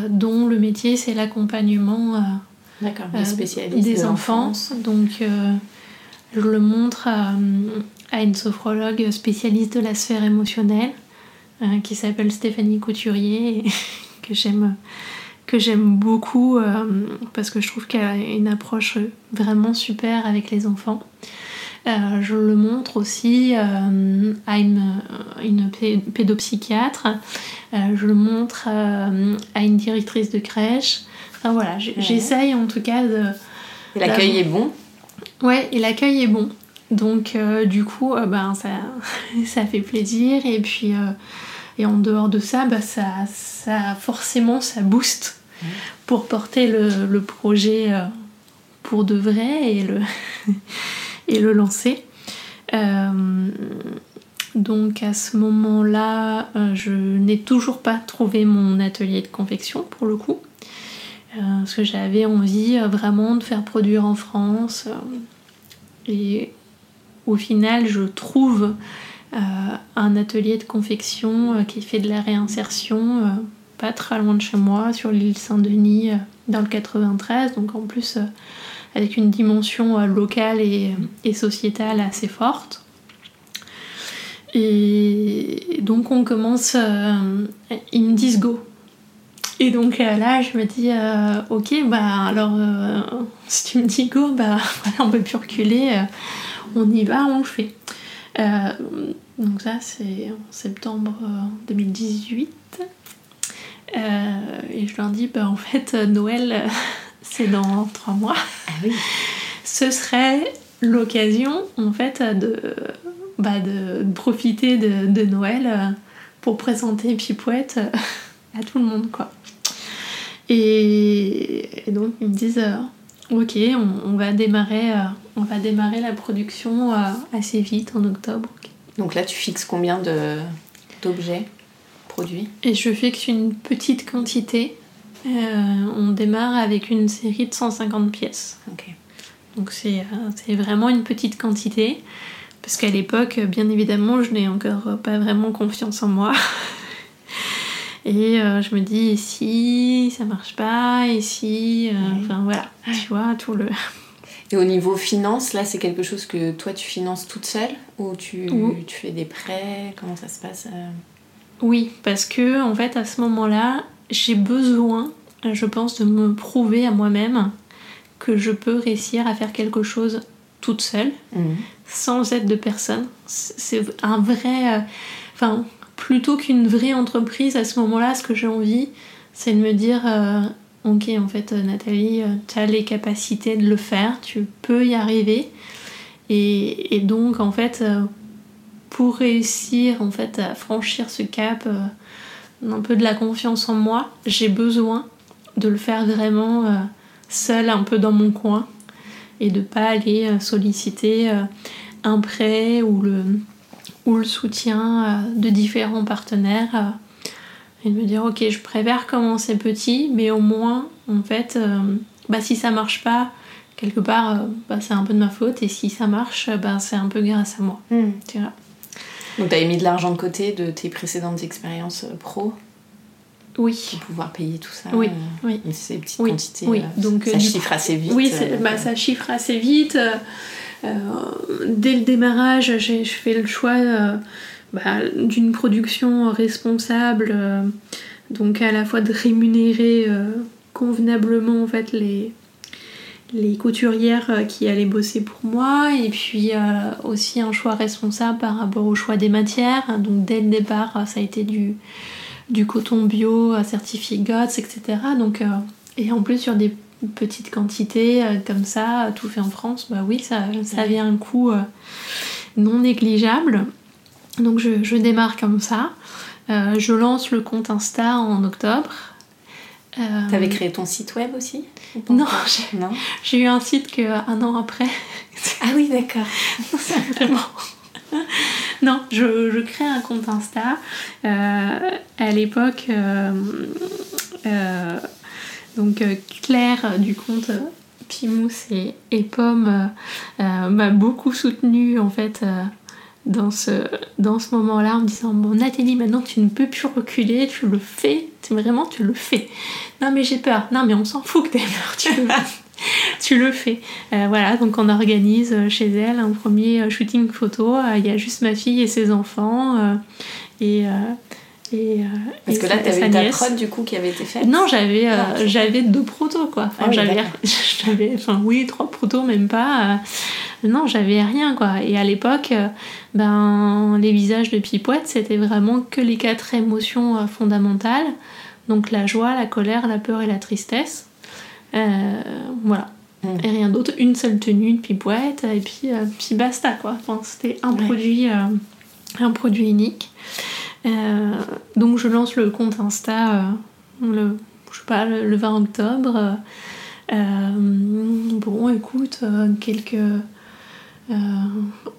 dont le métier c'est l'accompagnement des enfants. Donc je le montre à, à, une sophrologue spécialiste de la sphère émotionnelle qui s'appelle Stéphanie Couturier que j'aime que j'aime beaucoup euh, parce que je trouve qu'elle a une approche vraiment super avec les enfants. Euh, je le montre aussi euh, à une, une pédopsychiatre, je le montre à une directrice de crèche. Enfin voilà, j'essaye en tout cas de...
L'accueil est bon?
Ouais, et l'accueil est bon. Donc du coup, ben, ça, ça fait plaisir et puis... Et en dehors de ça, bah, ça, ça forcément, ça booste pour porter le, projet euh, pour de vrai et le, et le lancer. Euh, donc à ce moment-là, euh, je n'ai toujours pas trouvé mon atelier de confection pour le coup. parce que j'avais envie vraiment de faire produire en France. et au final, je trouve un atelier de confection qui fait de la réinsertion pas très loin de chez moi, sur l'île Saint-Denis, euh, dans le 93, donc en plus euh, avec une dimension euh, locale et, sociétale assez forte. Et donc on commence, ils me disent go. Et donc là, je me dis, ok, bah alors, si tu me dis go, bah voilà, on peut plus reculer, on y va, on le fait. Donc ça, c'est en septembre 2018. Euh, et je leur dis, bah, en fait, Noël, c'est dans trois mois.
Ah oui.
Ce serait l'occasion, en fait, de, bah, de, profiter de, Noël euh, pour présenter Pipouette à tout le monde, quoi. Et, donc, ils me disent, euh, ok, on, va démarrer, on va démarrer la production assez vite, en octobre.
Donc là, tu fixes combien d'objets
et je fixe une petite quantité. Euh, on démarre avec une série de 150 pièces. Donc euh, c'est vraiment une petite quantité. Parce qu'à l'époque, bien évidemment, je n'ai encore pas vraiment confiance en moi. Et euh, je me dis, et si ça marche pas, et si. Enfin voilà, tu vois, tout le.
Et au niveau finance, là, c'est quelque chose que toi tu finances toute seule Ou tu, tu fais des prêts? Comment ça se passe
oui, parce que en fait à ce moment-là, j'ai besoin, je pense, de me prouver à moi-même que je peux réussir à faire quelque chose toute seule, mhm. sans aide de personne. C'est un vrai. Euh, enfin, plutôt qu'une vraie entreprise, à ce moment-là, ce que j'ai envie, c'est de me dire euh, Ok, en fait, Nathalie, euh, tu as les capacités de le faire, tu peux y arriver. Et, donc, en fait, pour réussir en fait à franchir ce cap, euh, un peu de la confiance en moi, j'ai besoin de le faire vraiment euh, seul, un peu dans mon coin, et de pas aller euh, solliciter un prêt ou le, ou le soutien de différents partenaires Et de me dire, ok, je préfère commencer petit, mais au moins, en fait, euh, bah, si ça marche pas, quelque part, euh, bah, c'est un peu de ma faute. Et si ça marche, bah, c'est un peu grâce à moi.
Hmm.
Tu vois.
Donc, tu avais mis de l'argent de côté de tes précédentes expériences euh, pro?
Oui.
pour pouvoir payer tout ça
Oui,
euh,
oui.
Ces petites
Oui,
quantités,
oui.
euh,
Donc,
ça
euh, du
chiffre assez vite.
Oui,
euh,
bah, ça chiffre assez vite. Euh, dès le démarrage, j'ai je fais le choix euh, bah, d'une production responsable, euh, donc à la fois de rémunérer convenablement en fait les couturières qui allaient bosser pour moi et puis aussi un choix responsable par rapport au choix des matières. Donc dès le départ ça a été du coton bio certifié GOTS etc et en plus sur des petites quantités euh, comme ça, tout fait en France, bah oui, ça, ça vient un coût euh, non négligeable. Donc je, je démarre comme ça. Euh, je lance le compte Insta en octobre. Euh,
T'avais créé ton site web aussi
Non, j'ai- eu un site que un an après.
Ah oui, d'accord.
Vraiment. Non, je, je crée un compte Insta. Euh, à l'époque, donc euh, Claire euh, du compte euh, Pimousse et, Pomme m'a beaucoup soutenue en fait dans ce, moment-là en me disant Bon, Nathalie, maintenant tu ne peux plus reculer, tu le fais, tu, vraiment tu le fais. Non, mais j'ai peur. Non, mais on s'en fout que t'aies peur, tu le, fais. Voilà, donc on organise chez elle un premier shooting photo. Il y a juste ma fille et ses enfants. Et, euh,
Parce
et
que là, t'avais
sa
ta prod du coup qui avait été faite
Non, j'avais euh,
ok.
j'avais deux protos quoi. Enfin,
Ah oui,
j'avais, enfin oui, trois protos même pas. euh, non, j'avais rien quoi. Et à l'époque, ben les visages de Pipouette, c'était vraiment que les quatre émotions fondamentales. Donc la joie, la colère, la peur et la tristesse. Euh, voilà.
Mm.
Et rien d'autre. Une seule tenue de Pipouette et puis euh, puis basta quoi. Enfin, c'était un
Ouais.
produit, euh, un produit unique. Euh, donc je lance le compte Insta euh, le, je sais pas, le, le 20 octobre. Euh, bon, écoute, quelques. euh,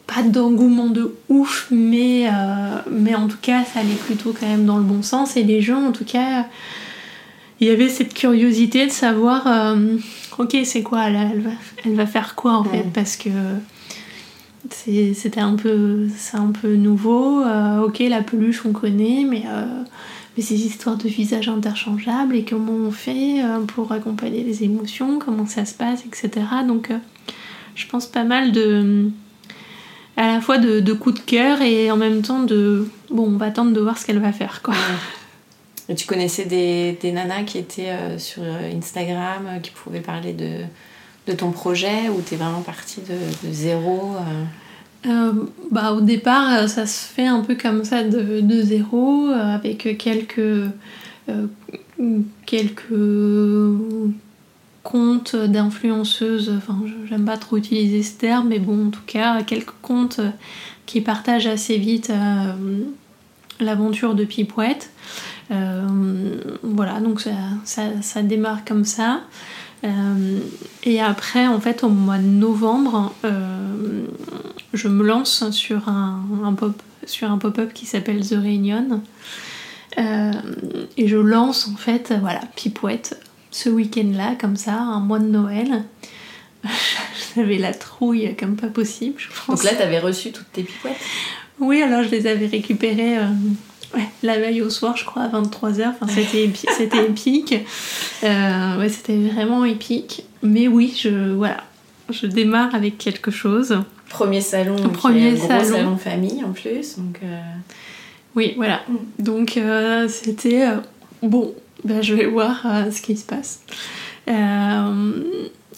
pas d'engouement de ouf, mais, euh, mais en tout cas, ça allait plutôt quand même dans le bon sens. Et les gens, en tout cas, il y avait cette curiosité de savoir, euh, ok, c'est quoi, là, elle va, elle va faire quoi en fait, parce que c'était un peu, c'est un peu nouveau. Euh, ok, la peluche, on connaît, mais, euh, mais ces histoires de visages interchangeables et comment on fait euh, pour accompagner les émotions, comment ça se passe, etc. Donc, je pense pas mal de. à la fois de, de coups de cœur et en même temps de. Bon, on va attendre de voir ce qu'elle va faire, quoi.
Et tu connaissais des, des nanas qui étaient sur Instagram, qui pouvaient parler de, de ton projet, ou t'es vraiment partie de, zéro euh,
Euh, bah, au départ, euh, ça se fait un peu comme ça de, zéro, avec quelques, euh, quelques comptes d'influenceuses. Enfin, j'aime pas trop utiliser ce terme, mais bon, en tout cas, quelques comptes qui partagent assez vite l'aventure de Pipouette. Voilà, donc ça démarre comme ça. Euh, et après, en fait, au mois de novembre, euh, je me lance sur un, un pop sur un pop-up qui s'appelle The Reunion. Euh, et je lance en fait, voilà, Pipouette, ce week-end-là, comme ça, un mois de Noël. J'avais la trouille comme pas possible, je pense.
Donc là, t'avais reçu toutes tes pipouettes
Oui, alors je les avais récupérées euh, la veille au soir, je crois, à 23h. Enfin, c'était, épi- c'était épique. Euh, ouais, c'était vraiment épique. Mais oui, je, voilà, je démarre avec quelque chose.
Premier salon,
Premier
qui est un gros
salon.
salon famille en plus. Donc, euh,
Oui, voilà. Donc euh, c'était bon, ben, je vais voir ce qui se passe.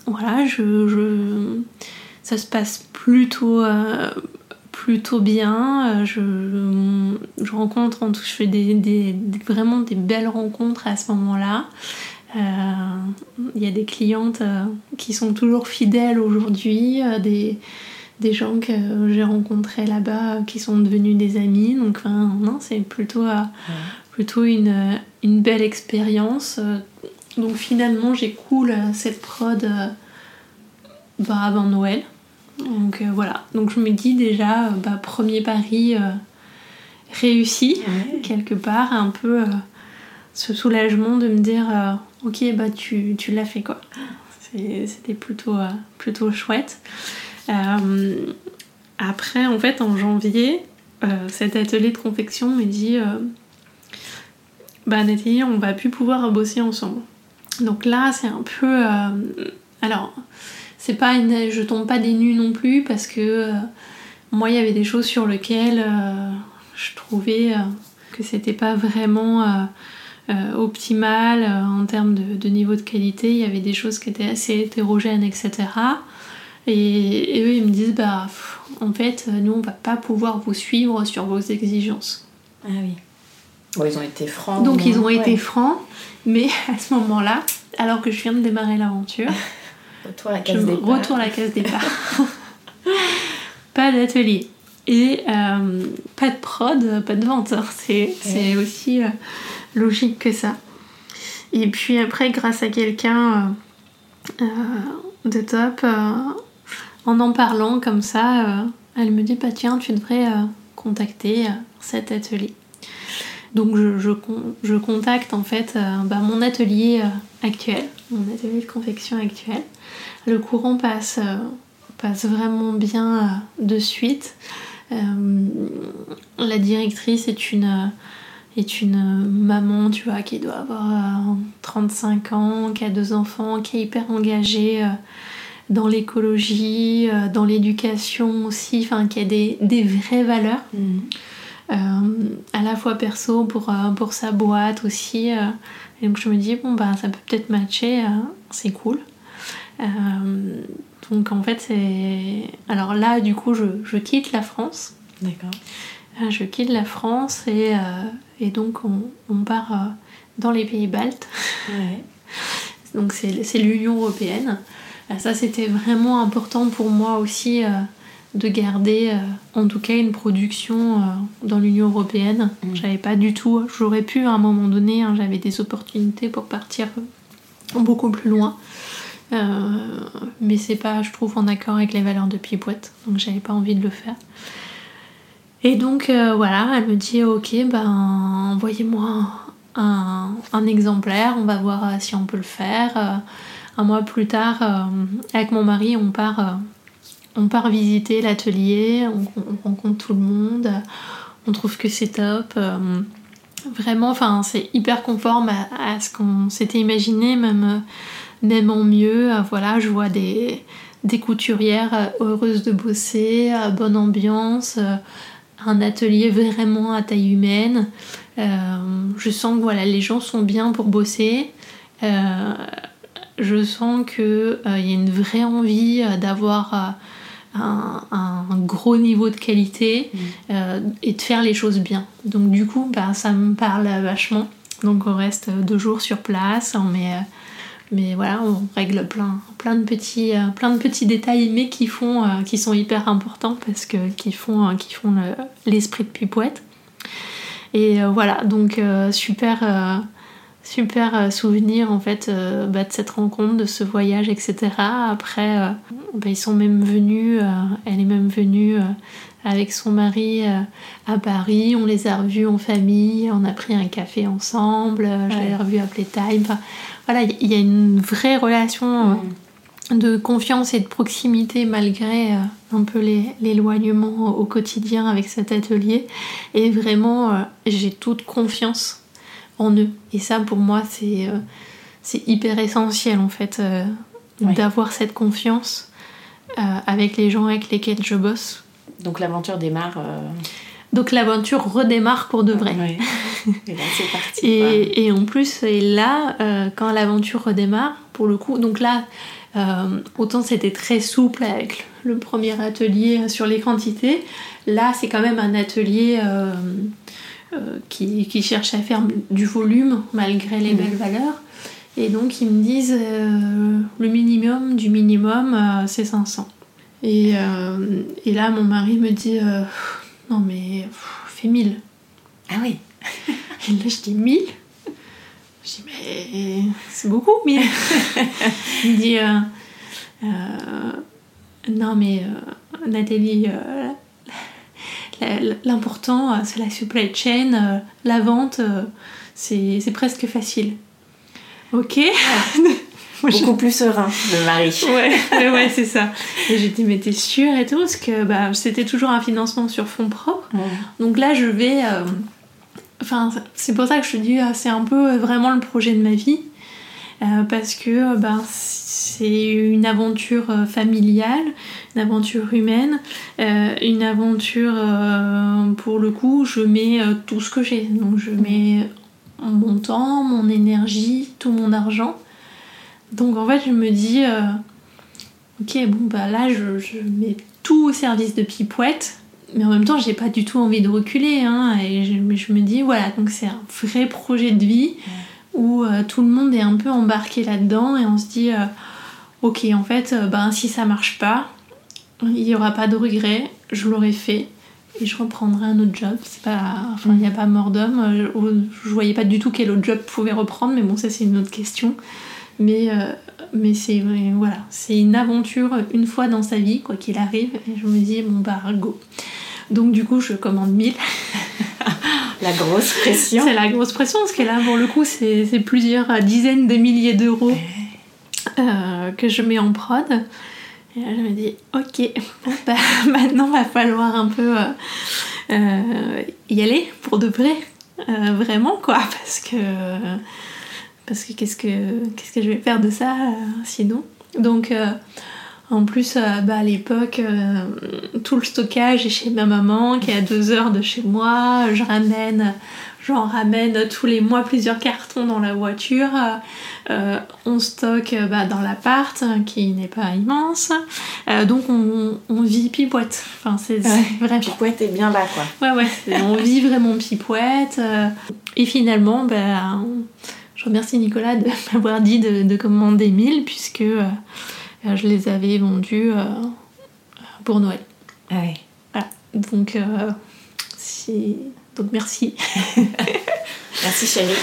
Voilà, je, je- ça se passe plutôt, plutôt bien. Euh, Je, je rencontre, en tout- je fais des, des- des- vraiment des belles rencontres à ce moment-là. Euh, Il y a des clientes euh, qui sont toujours fidèles aujourd'hui, euh, des, des gens que j'ai rencontrés là-bas euh, qui sont devenus des amis. Donc, enfin, non, c'est plutôt, euh, plutôt une, euh, une belle expérience. Euh, Donc, finalement, j'écoule euh, cette prod euh, bah, avant Noël. Donc, euh, voilà. Donc, je me dis déjà, euh, bah, premier pari euh, réussi, quelque part, un peu. ce soulagement de me dire ok bah tu, tu l'as fait quoi. C'était plutôt, plutôt chouette. après en fait en janvier cet atelier de confection me dit bah Nathalie on va plus pouvoir bosser ensemble. Donc là c'est un peu alors c'est pas une, je tombe pas des nues non plus parce que moi il y avait des choses sur lesquelles je trouvais que c'était pas vraiment euh, euh, optimal euh, en termes de, niveau de qualité. Il y avait des choses qui étaient assez hétérogènes, etc. Et, eux, ils me disent, bah, en fait, nous, on va pas pouvoir vous suivre sur vos exigences.
Ah oui. Bon, ils ont été francs.
Donc, ils ont été francs, mais à ce moment-là, alors que je viens de démarrer l'aventure,
retour à la case départ.
Retour à la case départ. pas d'atelier. Et euh, pas de prod, pas de vente. Hein. C'est aussi euh, logique que ça. Et puis après, grâce à quelqu'un euh, de top, en en parlant comme ça, elle me dit bah tiens, tu devrais contacter cet atelier. Donc je, contacte en fait bah, mon atelier actuel, mon atelier de confection actuel. Le courant passe, passe vraiment bien de suite. Euh, la directrice est une, maman, qui doit avoir 35 euh, ans, qui a deux enfants, qui est hyper engagée euh, dans l'écologie, dans l'éducation aussi, enfin qui a des, vraies valeurs. Mm. À la fois perso pour, pour sa boîte aussi. et donc je me dis, bon, bah ça peut peut-être matcher, c'est cool. Donc en fait, c'est. Alors là, du coup, je, quitte la France.
D'accord.
Euh, je quitte la France et, euh, et donc on, part euh, dans les pays baltes. Ouais. donc c'est l'Union européenne. ça, c'était vraiment important pour moi aussi de garder en tout cas une production dans l'Union européenne. Mm. J'avais pas du tout. J'aurais pu à un moment donné, hein, j'avais des opportunités pour partir beaucoup plus loin. Euh, mais c'est pas, je trouve, en accord avec les valeurs de Pipouette, donc j'avais pas envie de le faire. Et donc euh, voilà, elle me dit ok, ben envoyez-moi un, un, exemplaire, on va voir euh, si on peut le faire. un mois plus tard, avec mon mari, on part, on part visiter l'atelier, on, rencontre tout le monde, on trouve que c'est top. vraiment, enfin, c'est hyper conforme à, ce qu'on s'était imaginé, même même en mieux. Euh, voilà, je vois des, couturières euh, heureuses de bosser, euh, bonne ambiance, un atelier vraiment à taille humaine. je sens que voilà, les gens sont bien pour bosser. je sens qu'il il y a une vraie envie d'avoir un, un, gros niveau de qualité mmh. et de faire les choses bien. Donc du coup, bah, ça me parle vachement. Donc on reste deux jours sur place, on met mais voilà, on règle plein, plein, de, petits, euh, plein de petits détails, mais qui, font, euh, qui sont hyper importants parce que qui font, euh, qui font l'esprit de Pipouette. Et voilà, donc super, super souvenir en fait bah, de cette rencontre, de ce voyage, etc. Après, bah, ils sont même venus, elle est même venue avec son mari à Paris, on les a revus en famille, on a pris un café ensemble, je l'ai revu à Playtime voilà, il y a une vraie relation euh, de confiance et de proximité malgré euh, un peu l'éloignement au quotidien avec cet atelier. Et vraiment, euh, j'ai toute confiance en eux. Et ça, pour moi, c'est c'est hyper essentiel en fait d'avoir cette confiance avec les gens avec lesquels je bosse.
Donc l'aventure démarre.
Donc l'aventure redémarre pour de vrai.
Et là, c'est parti.
et, en plus, et là, euh, quand l'aventure redémarre, pour le coup, donc là, euh, autant c'était très souple avec le premier atelier sur les quantités, là, c'est quand même un atelier euh, qui, qui, cherche à faire du volume malgré les belles valeurs. Et donc, ils me disent le minimum du minimum, c'est 500. Et, et, là, mon mari me dit non, mais fais 1000.
Ah oui
Et là, je dis 1000 Je dis, mais c'est beaucoup, 1000. Il me dit, euh, euh, non, mais euh, Nathalie, l'important, c'est la supply chain, la vente, c'est presque facile. Ok
Beaucoup plus serein, le mari.
ouais, ouais, c'est ça. Et j'ai dit, mais t'es sûre et tout Parce que bah, c'était toujours un financement sur fonds propres. Donc là, je vais. Euh, enfin, c'est pour ça que je te dis, euh, c'est un peu euh, vraiment le projet de ma vie. Parce que bah, c'est une aventure familiale, une aventure humaine, une aventure, pour le coup, je mets tout ce que j'ai. Donc je mets mon temps, mon énergie, tout mon argent. Donc en fait, je me dis, euh, ok, bon, bah là, je, mets tout au service de Pipouette, mais en même temps, j'ai pas du tout envie de reculer. Hein, et je, je, me dis, voilà, donc c'est un vrai projet de vie où euh, tout le monde est un peu embarqué là-dedans et on se dit, euh, ok, en fait, ben, si ça marche pas, il n'y aura pas de regret, je l'aurais fait et je reprendrai un autre job. C'est pas, il n'y a pas mort d'homme. Je voyais pas du tout quel autre job pouvait reprendre, mais bon, ça c'est une autre question. Mais, euh, mais c'est voilà, c'est une aventure une fois dans sa vie, quoi qu'il arrive. Et je me dis, bon bah, go. Donc du coup, je commande 1000.
la grosse pression.
C'est la grosse pression, parce que là, pour le coup, c'est plusieurs dizaines de milliers d'euros euh, que je mets en prod. Et là, je me dis, ok, bon, bah, maintenant, va falloir un peu euh, y aller pour de vrai. vraiment, quoi, parce que parce que qu'est-ce que qu'est-ce que je vais faire de ça euh, sinon? Donc euh, en plus euh, bah, à l'époque tout le stockage est chez ma maman qui est à deux heures de chez moi. Je ramène j'en ramène tous les mois plusieurs cartons dans la voiture. On stocke bah, dans l'appart qui n'est pas immense. Donc on, on, vit pipoite enfin c'est
pipoite est bien là quoi.
Ouais ouais. On vit vraiment pipoite et finalement bah, je remercie Nicolas de m'avoir dit de, commander 1000 puisque euh, je les avais vendus euh, pour Noël.
Ah
Voilà. Donc, euh, donc merci.
merci chérie.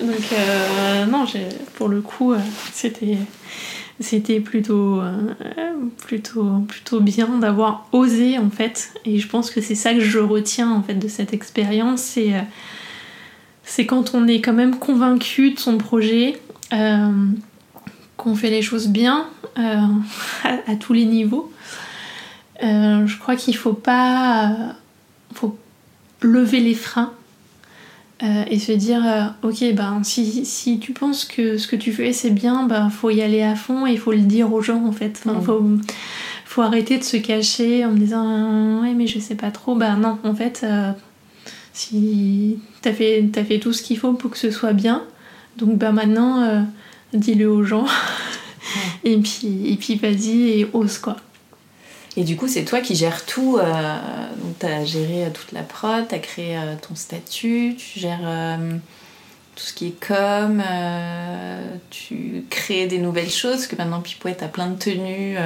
donc non, pour le coup, c'était c'était plutôt, plutôt, plutôt bien d'avoir osé en fait. Et je pense que c'est ça que je retiens en fait de cette expérience, c'est c'est quand on est quand même convaincu de son projet, euh, qu'on fait les choses bien euh, à, tous les niveaux. Euh, je crois qu'il faut pas faut lever les freins et se dire ok ben si, si, tu penses que ce que tu fais c'est bien ben faut y aller à fond et il faut le dire aux gens en fait Il faut, faut arrêter de se cacher en me disant ouais mais je sais pas trop ben non en fait si t'as fait, as fait tout ce qu'il faut pour que ce soit bien, donc bah maintenant, euh, dis-le aux gens. et puis, et puis vas-y et ose quoi.
Et du coup, c'est toi qui gères tout. Euh, donc, tu as géré euh, toute la prod, tu as créé ton statut, tu gères tout ce qui est com, tu crées des nouvelles choses, que maintenant Pipouette a plein de tenues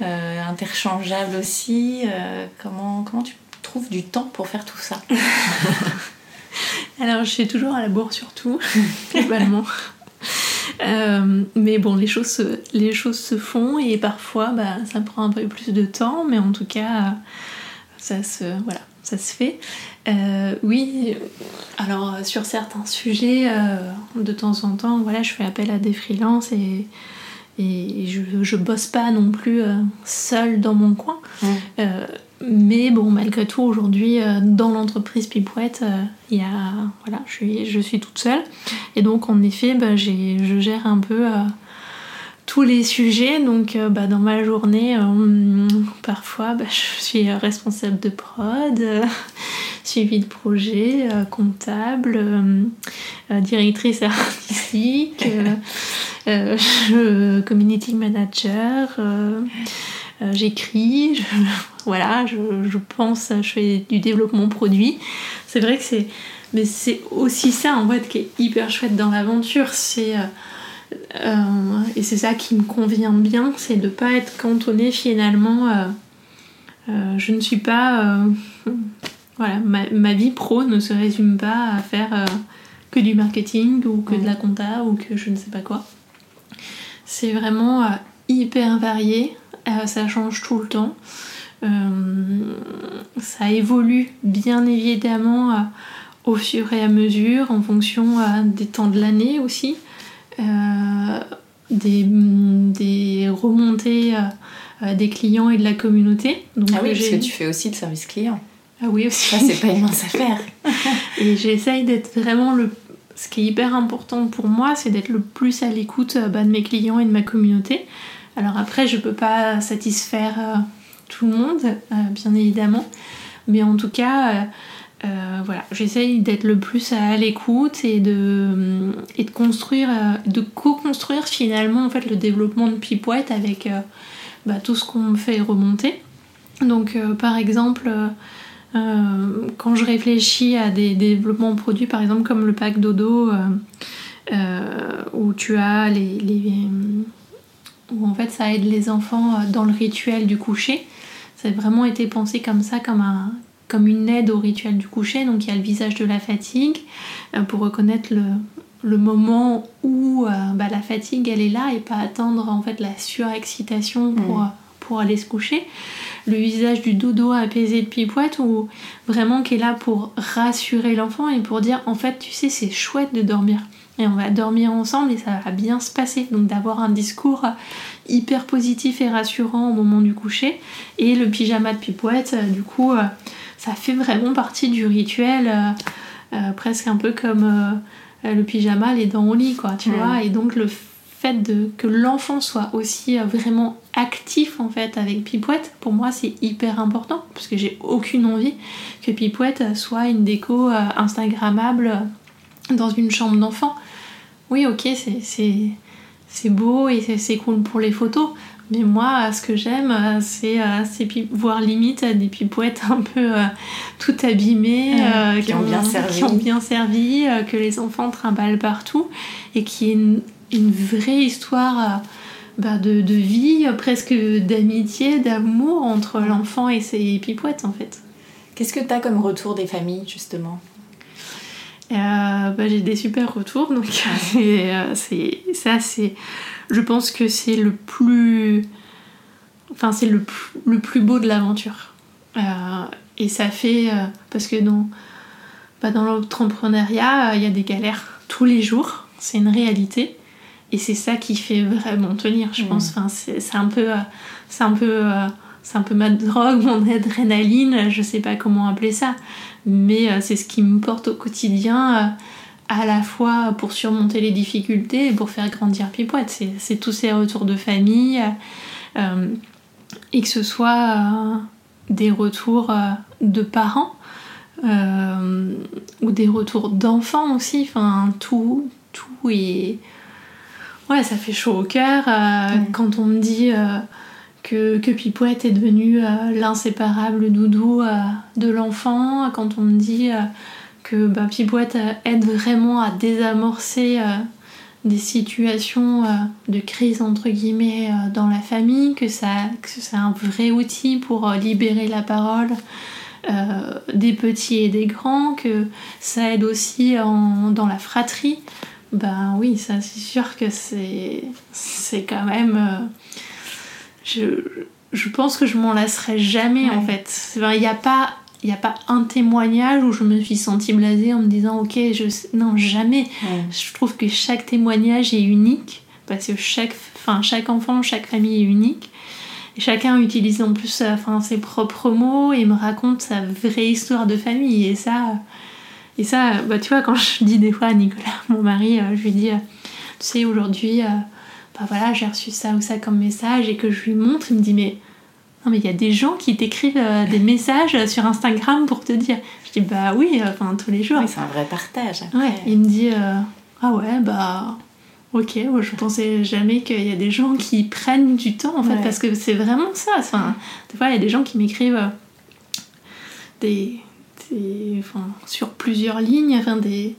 interchangeables aussi. comment, comment tu trouve du temps pour faire tout ça?
Alors, je suis toujours à la bourre surtout, globalement. Euh, mais bon, les choses, se, les choses se font et parfois bah, ça prend un peu plus de temps, mais en tout cas, ça se, voilà, ça se fait. Euh, oui, alors sur certains sujets, euh, de temps en temps, voilà, je fais appel à des freelances et, et je, je bosse pas non plus seule dans mon coin. Mais bon, malgré tout, aujourd'hui, euh, dans l'entreprise Pipouette, euh, il y a, voilà, je suis, je suis toute seule. Et donc, en effet, bah, je gère un peu euh, tous les sujets. Donc, bah, dans ma journée, parfois, bah, je suis responsable de prod, suivi de projet, comptable, directrice artistique, community manager. j'écris, voilà, je, pense, je fais du développement produit. C'est vrai que c'est. Mais c'est aussi ça en fait qui est hyper chouette dans l'aventure. C'est. Euh, euh, et c'est ça qui me convient bien, c'est de pas être cantonné finalement. Euh, je ne suis pas. voilà, ma, vie pro ne se résume pas à faire que du marketing ou que de la compta ou que je ne sais pas quoi. C'est vraiment hyper varié, ça change tout le temps. ça évolue bien évidemment au fur et à mesure en fonction des temps de l'année aussi. Des, des, remontées des clients et de la communauté.
Donc, ah oui, parce que tu fais aussi de service client.
Ah oui aussi.
Ça, c'est pas une mince affaire.
et j'essaye d'être vraiment le. Ce qui est hyper important pour moi, c'est d'être le plus à l'écoute bah, de mes clients et de ma communauté. Alors après, je peux pas satisfaire euh, tout le monde, euh, bien évidemment. Mais en tout cas, euh, voilà, j'essaye d'être le plus à l'écoute et de, et de construire, de co-construire finalement en fait le développement de Pipouette avec bah, tout ce qu'on me fait remonter. Donc par exemple, euh, quand je réfléchis à des, développements produits, par exemple comme le pack dodo, euh, euh, où tu as les, où en fait ça aide les enfants dans le rituel du coucher. Ça a vraiment été pensé comme ça, comme un, comme une aide au rituel du coucher. Donc il y a le visage de la fatigue pour reconnaître le, le moment où bah, la fatigue elle est là et pas attendre en fait la surexcitation pour, mmh. pour aller se coucher le visage du dodo apaisé de Pipouette ou vraiment qui est là pour rassurer l'enfant et pour dire en fait tu sais c'est chouette de dormir et on va dormir ensemble et ça va bien se passer donc d'avoir un discours hyper positif et rassurant au moment du coucher et le pyjama de Pipouette euh, du coup euh, ça fait vraiment partie du rituel euh, presque un peu comme le pyjama les dents au lit quoi tu vois et donc le fait de, que l'enfant soit aussi euh, vraiment actif en fait avec Pipouette, pour moi c'est hyper important parce que j'ai aucune envie que Pipouette soit une déco euh, Instagrammable dans une chambre d'enfant. Oui, ok, c'est beau et c'est cool pour les photos, mais moi, ce que j'aime, euh, c'est voir limite des pipouettes un peu tout abîmées,
qui, ont bien servi,
qui ont bien servi que les enfants trimballent partout et qui est une vraie histoire euh, bah, de, vie, presque d'amitié, d'amour entre l'enfant et ses pipouettes en fait.
Qu'est-ce que tu as comme retour des familles justement?
Euh, bah, J'ai des super retours, donc euh, c'est ça c'est... Je pense que c'est le plus... Enfin c'est le, le, plus beau de l'aventure. et ça fait... parce que dans, bah, dans l'entrepreneuriat, il y a des galères tous les jours, c'est une réalité. Et c'est ça qui fait vraiment tenir, je pense. Enfin, c'est un peu, euh, c'est un peu, euh, c'est un peu ma drogue, mon adrénaline, je sais pas comment appeler ça, mais euh, c'est ce qui me porte au quotidien, à la fois pour surmonter les difficultés et pour faire grandir Pipouette. C'est tous ces retours de famille, et que ce soit des retours de parents. ou des retours d'enfants aussi, enfin tout, tout est, Ouais, ça fait chaud au cœur euh, quand on me dit euh, que, que Pipouette est devenu euh, l'inséparable doudou de l'enfant, quand on me dit que bah, Pipouette aide vraiment à désamorcer des situations de crise entre guillemets dans la famille, que, ça, que c'est un vrai outil pour libérer la parole. des petits et des grands, que ça aide aussi dans la fratrie. Ben oui, ça c'est sûr que c'est quand même euh, je, je pense que je m'en lasserai jamais en fait. Il n'y a pas il a pas un témoignage où je me suis sentie blasée en me disant ok je non jamais. Je trouve que chaque témoignage est unique parce que chaque enfin chaque enfant chaque famille est unique. Et chacun utilise en plus enfin, ses propres mots et me raconte sa vraie histoire de famille et ça et ça, bah, tu vois, quand je dis des fois à Nicolas, mon mari, euh, je lui dis, euh, tu sais, aujourd'hui, euh, bah voilà, j'ai reçu ça ou ça comme message et que je lui montre, il me dit, mais non, mais il y a des gens qui t'écrivent des messages sur Instagram pour te dire. Je dis, bah oui, enfin, tous les jours.
c'est un vrai partage.
Ouais, il me dit, ah ouais, bah. Ok, je pensais jamais qu'il y a des gens qui prennent du temps en fait, parce que c'est vraiment ça. Enfin, des fois, il y a des gens qui m'écrivent des, enfin, sur plusieurs lignes, enfin, des,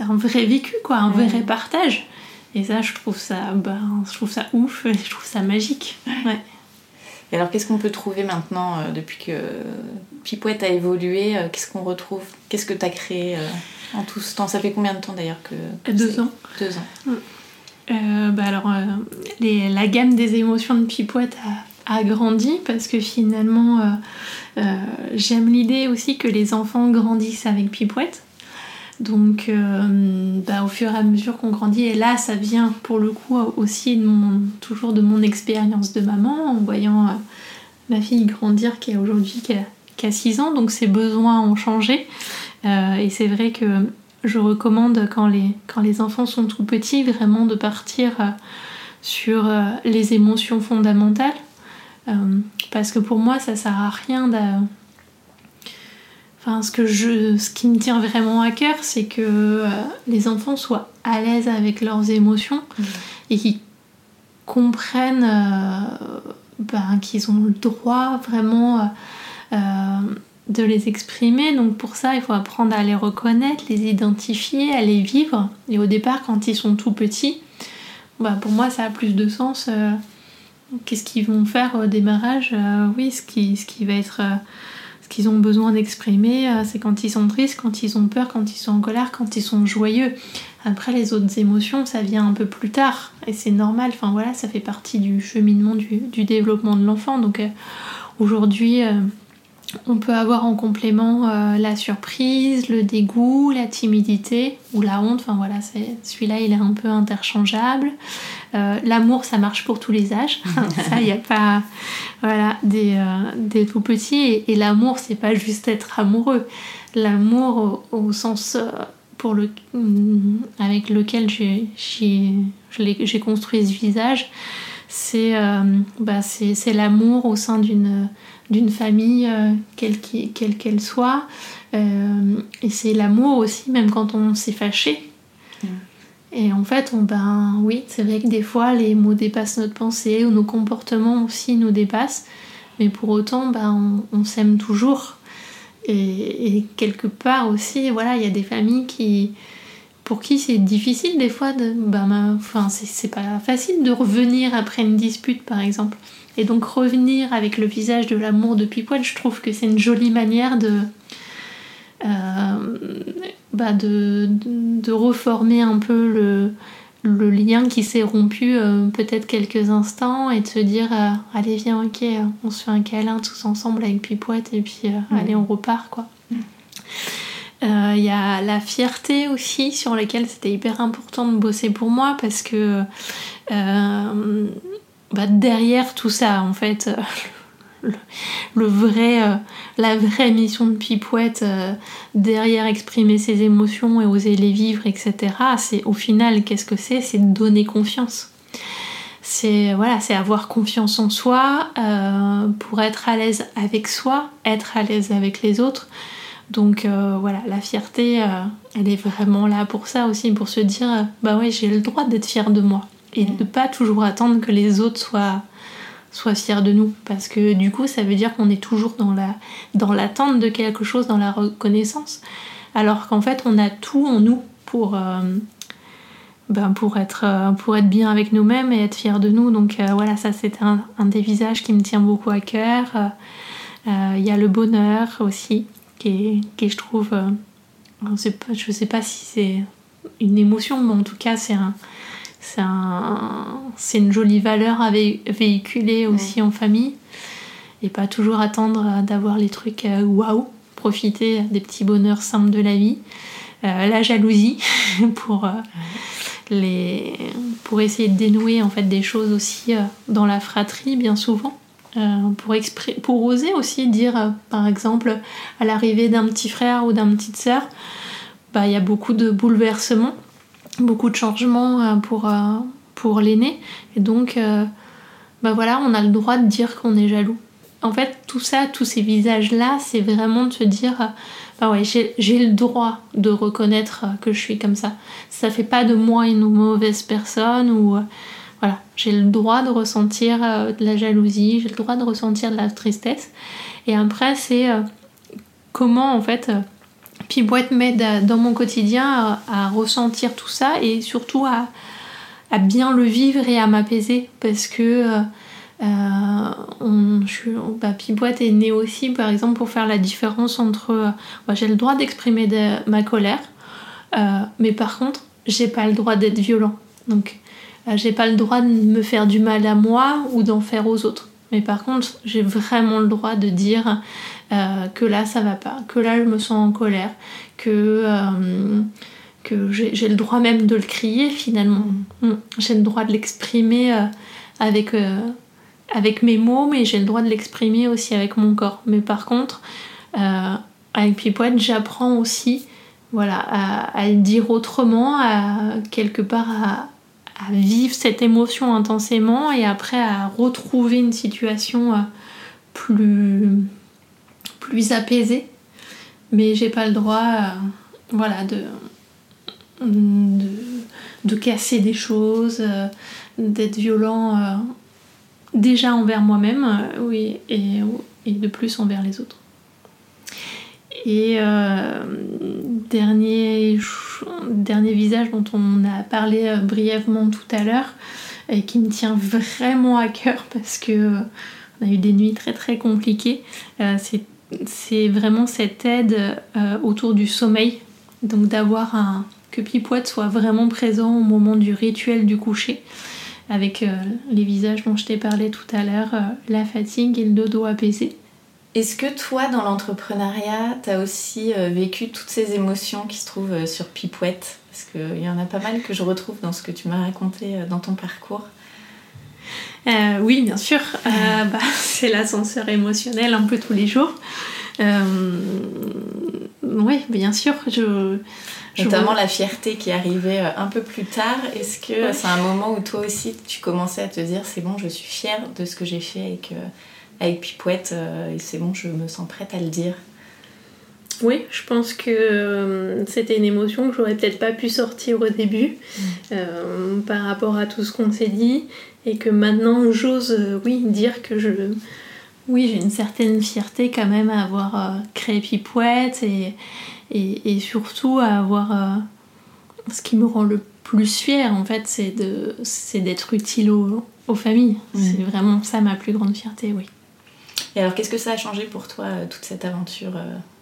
un vrai vécu, quoi, un vrai partage. Et ça, je trouve ça, ben, je trouve ça ouf, je trouve ça magique. Ouais.
Et alors, qu'est-ce qu'on peut trouver maintenant euh, depuis que Pipouette a évolué euh, Qu'est-ce qu'on retrouve? Qu'est-ce que tu as créé euh, en tout ce temps? Ça fait combien de temps d'ailleurs que
Deux ans.
Deux ans.
Bah alors, les, la gamme des émotions de Pipouette a, agrandi parce que finalement j'aime l'idée aussi que les enfants grandissent avec Pipouette. Donc bah, au fur et à mesure qu'on grandit, et là ça vient pour le coup aussi toujours de mon expérience de maman en voyant ma fille grandir qui est aujourd'hui qui a, 6 ans, donc ses besoins ont changé. et c'est vrai que je recommande quand les, enfants sont tout petits vraiment de partir euh, sur euh, les émotions fondamentales. Euh, parce que pour moi, ça sert à rien de. Enfin, ce, que je, ce qui me tient vraiment à cœur, c'est que les enfants soient à l'aise avec leurs émotions mmh. et qu'ils comprennent ben, qu'ils ont le droit vraiment de les exprimer. Donc pour ça, il faut apprendre à les reconnaître, les identifier, à les vivre. Et au départ, quand ils sont tout petits, bah pour moi, ça a plus de sens. Euh, qu'est-ce qu'ils vont faire au démarrage euh, Oui, ce qui, ce qui va être... Euh, qu'ils ont besoin d'exprimer, c'est quand ils sont tristes, quand ils ont peur, quand ils sont en colère, quand ils sont joyeux. Après, les autres émotions, ça vient un peu plus tard. Et c'est normal. Enfin voilà, ça fait partie du cheminement du, du développement de l'enfant. Donc aujourd'hui on peut avoir en complément euh, la surprise, le dégoût, la timidité ou la honte. Enfin voilà, celui-là il est un peu interchangeable. Euh, l'amour, ça marche pour tous les âges. ça, il n'y a pas voilà des, euh, tout petits. Et, l'amour, c'est pas juste être amoureux. L'amour au, sens pour le avec lequel j'ai construit ce visage, c'est bah, c'est l'amour au sein d'une d'une famille, euh, quelle qu'elle soit. Euh, et c'est l'amour aussi, même quand on s'est fâché. Et en fait, ben oui, c'est vrai que des fois, les mots dépassent notre pensée, ou nos comportements aussi nous dépassent. Mais pour autant, ben, on, s'aime toujours. Et, quelque part aussi, voilà, il y a des familles qui, pour qui c'est difficile des fois de, ben, enfin, c'est pas facile de revenir après une dispute, par exemple. Et donc revenir avec le visage de l'amour de Pipoine, je trouve que c'est une jolie manière de, euh, bah de, de, reformer un peu le, le lien qui s'est rompu euh, peut-être quelques instants et de se dire euh, allez viens ok on se fait un câlin tous ensemble avec Pipoite et puis allez on repart quoi. Il y a la fierté aussi sur laquelle c'était hyper important de bosser pour moi parce que bah, derrière tout ça, en fait, euh, le, vrai, euh, la vraie mission de Pipouette, euh, derrière exprimer ses émotions et oser les vivre, etc., c'est au final, qu'est-ce que c'est? C'est donner confiance. C'est voilà, c'est avoir confiance en soi pour être à l'aise avec soi, être à l'aise avec les autres. Donc voilà, la fierté, elle est vraiment là pour ça aussi, pour se dire, bah ouais, j'ai le droit d'être fière de moi et de pas toujours attendre que les autres soient soient fiers de nous. Parce que du coup ça veut dire qu'on est toujours dans la dans l'attente de quelque chose dans la reconnaissance. Alors qu'en fait on a tout en nous pour euh, ben pour être euh, pour être bien avec nous-mêmes et être fiers de nous. Donc euh, voilà ça c'est un, des visages qui me tient beaucoup à cœur. Il y a le bonheur aussi qui je trouve je sais pas si c'est une émotion mais en tout cas c'est un c'est une jolie valeur à véhiculer aussi en famille et pas toujours attendre d'avoir les trucs euh, waouh, profiter des petits bonheurs simples de la vie. Euh, la jalousie pour, euh, les, pour essayer de dénouer en fait des choses aussi dans la fratrie bien souvent. pour, pour oser aussi dire par exemple à l'arrivée d'un petit frère ou d'une petite sœur, bah, il y a beaucoup de bouleversements beaucoup de changements euh, pour, euh, pour l'aîné. Et donc, euh, bah voilà, on a le droit de dire qu'on est jaloux. En fait, tout ça, tous ces visages-là, c'est vraiment de se dire, bah ouais, j'ai le droit de reconnaître que je suis comme ça. Ça fait pas de moi une mauvaise personne ou voilà, j'ai le droit de ressentir de la jalousie, j'ai le droit de ressentir de la tristesse. Et après, c'est comment en fait Piboîte m'aide dans mon quotidien à, ressentir tout ça et surtout à, bien le vivre et à m'apaiser parce que euh, euh on, bah, est né aussi par exemple pour faire la différence entre euh, j'ai le droit d'exprimer ma colère euh, mais par contre j'ai pas le droit d'être violent. Donc j'ai pas le droit de me faire du mal à moi ou d'en faire aux autres. Mais par contre, j'ai vraiment le droit de dire euh, que là, ça va pas, que là, je me sens en colère, que, euh, que j'ai le droit même de le crier finalement. Mm. J'ai le droit de l'exprimer euh, avec, avec mes mots, mais j'ai le droit de l'exprimer aussi avec mon corps. Mais par contre, avec Pipoette, j'apprends aussi voilà, à, le dire autrement, à quelque part à, vivre cette émotion intensément et après à retrouver une situation plus plus apaisée. Mais j'ai pas le droit euh, voilà, de, de, casser des choses, euh, d'être violent euh, déjà envers moi-même oui, et, et, de plus envers les autres. Et dernier, dernier visage dont on a parlé brièvement tout à l'heure et qui me tient vraiment à cœur parce que on a eu des nuits très très compliquées, c'est c'est vraiment cette aide euh, autour du sommeil. Donc d'avoir un que Pipoite soit vraiment présent au moment du rituel du coucher, avec euh, les visages dont je t'ai parlé tout à l'heure, euh, la fatigue et le dodo apaisé.
Est-ce que toi, dans l'entrepreneuriat, tu as aussi vécu toutes ces émotions qui se trouvent sur Pipouette Parce qu'il y en a pas mal que je retrouve dans ce que tu m'as raconté dans ton parcours.
Euh, oui, bien sûr. Euh, bah, c'est l'ascenseur émotionnel un peu tous les jours. Euh, oui, bien sûr. Je,
Notamment la fierté qui arrivait un peu plus tard. Est-ce que c'est un moment où toi aussi tu commençais à te dire c'est bon, je suis fière de ce que j'ai fait avec, avec Pipouette et c'est bon, je me sens prête à le dire?
Oui, je pense que c'était une émotion que j'aurais peut-être pas pu sortir au début mm. par rapport à tout ce qu'on s'est dit et que maintenant j'ose euh, oui dire que je oui j'ai une certaine fierté quand même à avoir euh, créé Pipouette et, et, surtout à avoir euh, ce qui me rend le plus fier en fait c'est de c'est d'être utile aux, familles. C'est vraiment ça ma plus grande fierté oui.
Et alors qu'est-ce que ça a changé pour toi toute cette aventure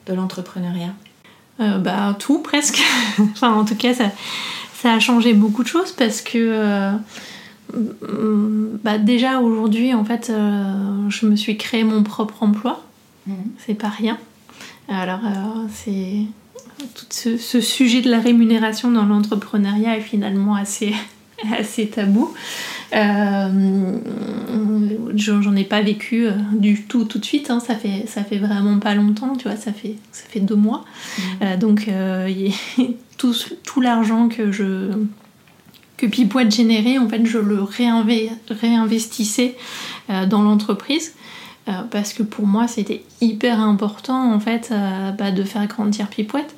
de l'entrepreneuriat?
Bah tout presque. Enfin en tout cas ça ça a changé beaucoup de choses parce que bah déjà aujourd'hui en fait euh, je me suis créé mon propre emploi mhm. c'est pas rien alors euh, c'est tout ce, sujet de la rémunération dans l'entrepreneuriat est finalement assez assez tabou euh, j'en ai pas vécu du tout tout de suite hein. ça fait ça fait vraiment pas longtemps tu vois ça fait ça fait deux mois mhm. donc tout, tout l'argent que je que Pipouette générait, en fait, je le réinvestissais euh, dans l'entreprise. Euh, parce que pour moi, c'était hyper important, en fait, euh, bah, de faire grandir Pipouette.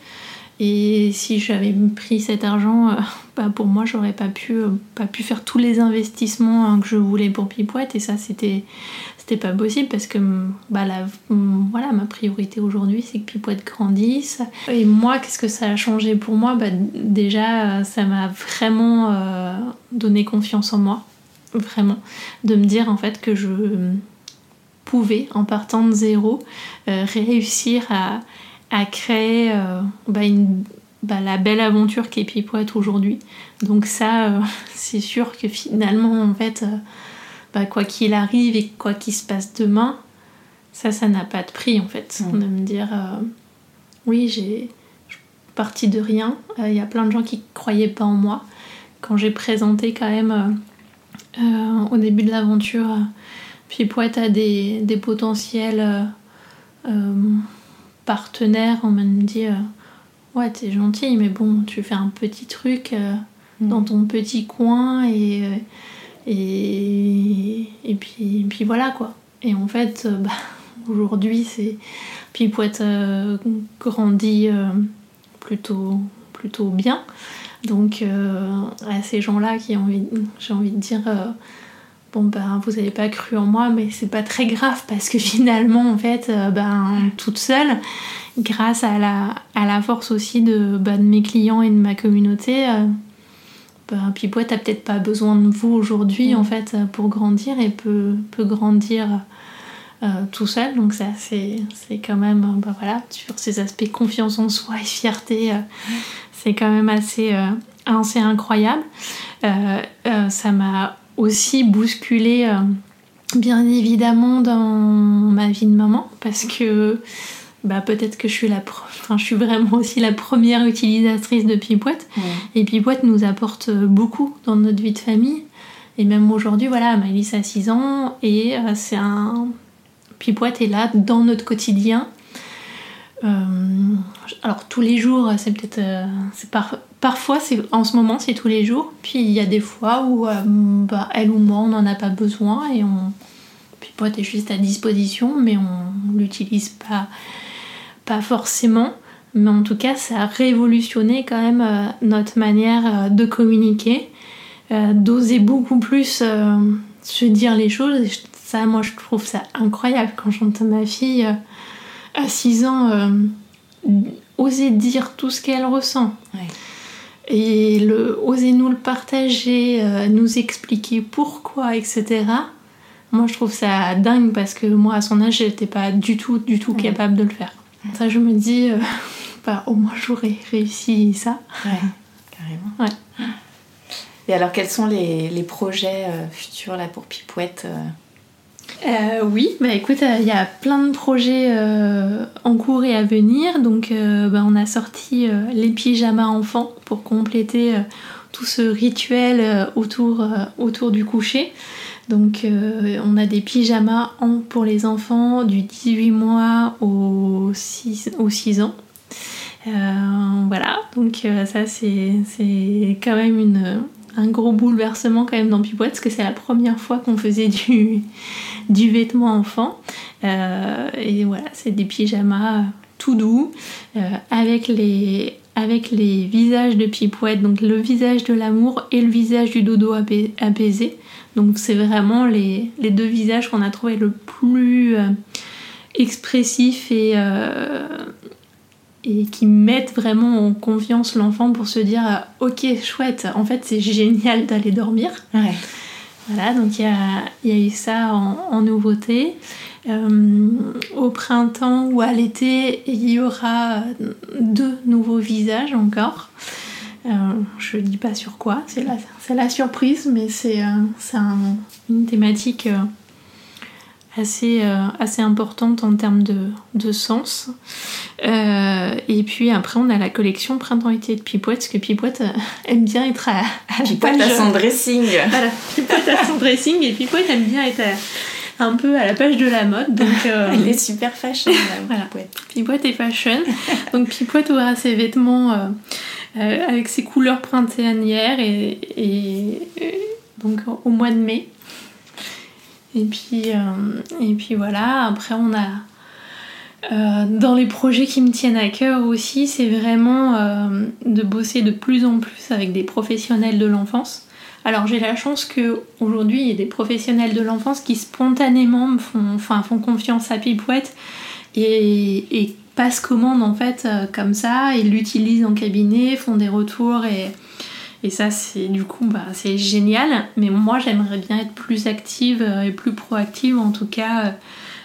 Et si j'avais pris cet argent, bah, pour moi, j'aurais pas pu, pas pu faire tous les investissements hein, que je voulais pour Pipouette. Et ça, c'était pas possible parce que bah, voilà, ma priorité aujourd'hui, c'est que Pipouette grandisse. Et moi, qu'est-ce que ça a changé pour moi? Bah, Déjà, ça m'a vraiment euh, donné confiance en moi. Vraiment. De me dire en fait que je pouvais, en partant de zéro, euh, réussir à, à créer euh, bah, bah, la belle aventure qu'est Pipouette aujourd'hui. Donc ça, c'est sûr que finalement, en fait, bah, quoi qu'il arrive et quoi qu'il se passe demain, ça, ça n'a pas de prix en fait. Mm. De me dire, euh, oui, j'ai parti de rien. Il euh, y a plein de gens qui croyaient pas en moi. Quand j'ai présenté quand même euh, au début de l'aventure, puis Poète a des, des potentiels partenaires, on m'a dit, ouais, t'es gentil, mais bon, tu fais un petit truc mm. dans ton petit coin et et, et, puis, puis voilà quoi. Et en fait, euh, bah, aujourd'hui, c'est Pipouette euh, grandit euh, plutôt, plutôt bien. Donc à ces gens-là qui ont j'ai envie de dire bon ben vous n'avez pas cru en moi mais c'est pas très grave parce que finalement en fait ben toute seule grâce à la, à la force aussi de, de mes clients et de ma communauté bah, Pipouette t'as peut-être pas besoin de vous aujourd'hui en fait pour grandir et peut, peut grandir euh, tout seul. Donc ça c'est, quand même, bah, voilà, sur ces aspects confiance en soi et fierté, euh, c'est quand même assez, euh, assez incroyable. ça m'a aussi bousculé bien évidemment dans ma vie de maman parce que bah, peut-être que je suis, la enfin, je suis vraiment aussi la première utilisatrice de Pipouette. Et Pipouette nous apporte beaucoup dans notre vie de famille. Et même aujourd'hui, voilà, Maëlys a 6 ans et euh, c'est un. Est là dans notre quotidien. Euh, alors tous les jours, c'est peut-être. Euh, c'est par... Parfois, c'est en ce moment, c'est tous les jours. Puis il y a des fois où bah, elle ou moi, on n'en a pas besoin et on. Est juste à disposition, mais on l'utilise pas pas forcément, mais en tout cas, ça a révolutionné quand même euh, notre manière euh, de communiquer, euh, d'oser beaucoup plus se dire les choses. Et ça, moi, je trouve ça incroyable quand j'entends ma fille à 6 ans oser dire tout ce qu'elle ressent. Et le, oser nous le partager, nous expliquer pourquoi, etc. Moi, je trouve ça dingue parce que moi, à son âge, j'étais pas du tout, du tout capable de le faire. Ça, je me dis, euh, bah, au moins j'aurais réussi ça.
Ouais, carrément. Ouais. Et alors, quels sont les, les projets euh, futurs là, pour Pipouette
euh? oui, bah écoute, il y a plein de projets en cours et à venir. Donc, bah, on a sorti les pyjamas enfants pour compléter tout ce rituel autour, autour du coucher. Donc euh, on a des pyjamas pour les enfants du 18 mois au 6, 6 ans. Euh, voilà, donc euh, ça c'est quand même un gros bouleversement quand même dans Pipouette parce que c'est la première fois qu'on faisait du vêtement enfant. et voilà, c'est des pyjamas tout doux avec les avec les visages de Pipouette, donc le visage de l'amour et le visage du dodo apaisé. Donc c'est vraiment les, deux visages qu'on a trouvé le plus euh, expressifs et, euh, et qui mettent vraiment en confiance l'enfant pour se dire euh, ok chouette, en fait c'est génial d'aller dormir. Voilà, donc il y a, eu ça en, nouveauté. Au printemps ou à l'été, il y aura deux nouveaux visages encore. Euh, je dis pas sur quoi, c'est la, la, surprise, mais c'est euh, une thématique euh, assez, assez importante en termes de, de sens. et puis après, on a la collection Printemps-été de Pipouette, parce que Pipouette aime bien être à,
à Pipouette a son dressing.
Voilà, Pipouette a son dressing et Pipouette aime bien être un peu à la page de la mode. Donc,
Elle est super fashion,
voilà. Pipouette. Pipouette est fashion. donc Pipouette aura ses vêtements euh, avec ses couleurs printanières et, et, donc au mois de mai. Et puis, euh, et puis voilà, après on a euh, dans les projets qui me tiennent à cœur aussi, c'est vraiment de bosser de plus en plus avec des professionnels de l'enfance. Alors j'ai la chance que aujourd'hui il y a des professionnels de l'enfance qui spontanément me font, font confiance à Pipouette et, passent commande en fait euh, comme ça, ils l'utilisent en cabinet, font des retours et, ça c'est du coup bah, c'est génial. Mais moi j'aimerais bien être plus active euh, et plus proactive en tout cas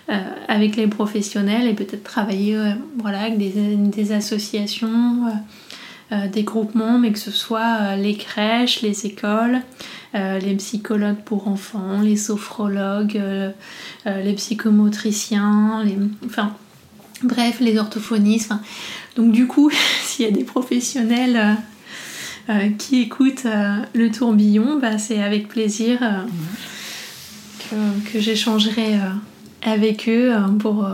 euh, avec les professionnels et peut-être travailler voilà, avec des associations. Des groupements, mais que ce soit les crèches, les écoles, les psychologues pour enfants, les sophrologues, les psychomotriciens, enfin Bref, les orthophonistes. Donc du coup, s'il y a des professionnels euh, euh, qui écoutent euh, le tourbillon, bah, c'est avec plaisir que, j'échangerai avec eux pour,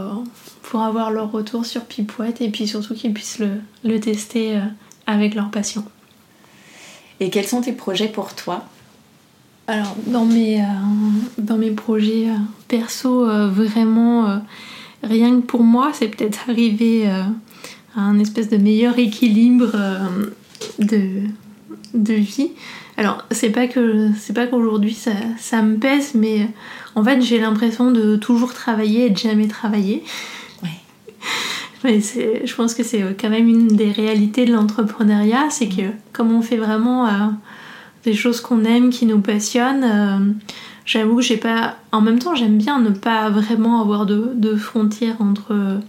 pour avoir leur retour sur Pipouette et puis surtout qu'ils puissent le tester avec leurs patients.
Et quels sont tes projets pour toi?
Alors, dans mes, dans mes projets perso, vraiment rien que pour moi, c'est peut-être arriver euh, à un espèce de meilleur équilibre euh, de, de vie. Alors, c'est pas que c'est pas qu'aujourd'hui ça, ça, me pèse, mais en fait, j'ai l'impression de toujours travailler et de jamais travailler. Mais je pense que c'est quand même une des réalités de l'entrepreneuriat, c'est que comme on fait vraiment euh, des choses qu'on aime, qui nous passionnent, j'avoue que j'ai pas. En même temps, j'aime bien ne pas vraiment avoir de, frontières entre,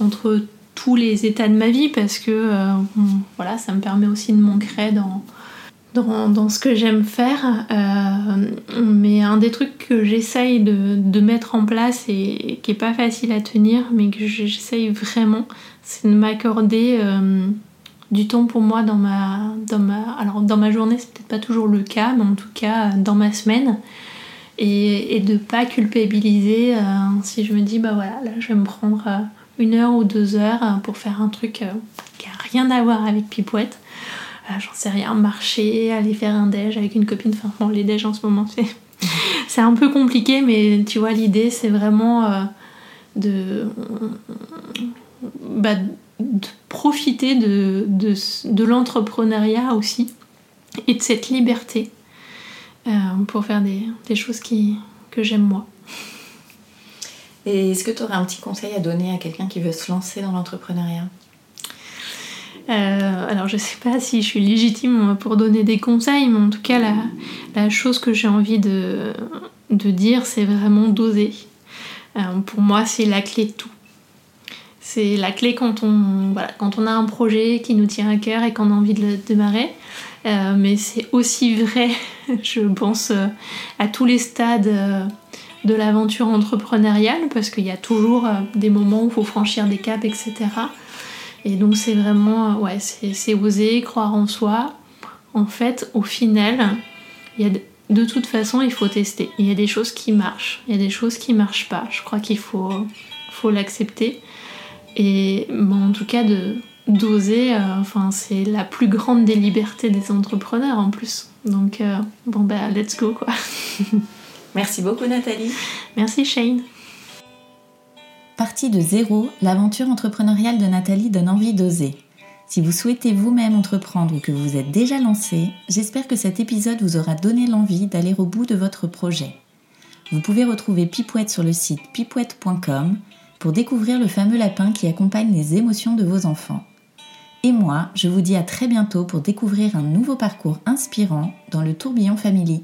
entre tous les états de ma vie parce que euh, voilà, ça me permet aussi de m'ancrer dans, dans, ce que j'aime faire. mais un des trucs que j'essaye de, mettre en place et, qui est pas facile à tenir, mais que j'essaye vraiment, c'est de m'accorder du temps pour moi dans ma, dans ma, alors dans ma journée, c'est peut-être pas toujours le cas, mais en tout cas dans ma semaine. Et, et de pas culpabiliser euh, si je me dis, bah voilà, là je vais me prendre euh, une heure ou deux heures euh, pour faire un truc qui a rien à voir avec Pipouette. J'en sais rien, marcher, aller faire un déj avec une copine. Enfin, bon, les déj en ce moment, c'est, c'est un peu compliqué, mais tu vois, l'idée c'est vraiment de. Bah, de profiter de, de, l'entrepreneuriat aussi et de cette liberté euh, pour faire des, des choses qui, que j'aime moi.
Et est-ce que tu aurais un petit conseil à donner à quelqu'un qui veut se lancer dans l'entrepreneuriat?
Euh, alors je sais pas si je suis légitime pour donner des conseils, mais en tout cas la, la chose que j'ai envie de, dire, c'est vraiment d'oser. Euh, pour moi, c'est la clé de tout. C'est la clé quand on, a un projet qui nous tient à cœur et qu'on a envie de le démarrer. Euh, mais c'est aussi vrai, je pense, à tous les stades de l'aventure entrepreneuriale, parce qu'il y a toujours des moments où il faut franchir des caps, etc. Et donc c'est vraiment, ouais, c'est oser, croire en soi. En fait, au final, il y a de, toute façon, il faut tester. Il y a des choses qui marchent, il y a des choses qui marchent pas. Je crois qu'il faut, faut l'accepter. Et en tout cas, de d'oser, euh, enfin, c'est la plus grande des libertés des entrepreneurs en plus. Donc, euh, bon, bah, let's go quoi.
Merci beaucoup, Nathalie.
Merci, Shane.
Partie de zéro, l'aventure entrepreneuriale de Nathalie donne envie d'oser. Si vous souhaitez vous-même entreprendre ou que vous êtes déjà lancé, j'espère que cet épisode vous aura donné l'envie d'aller au bout de votre projet. Vous pouvez retrouver Pipouette sur le site pipouette.com pour découvrir le fameux lapin qui accompagne les émotions de vos enfants. Et moi, je vous dis à très bientôt pour découvrir un nouveau parcours inspirant dans le tourbillon Family.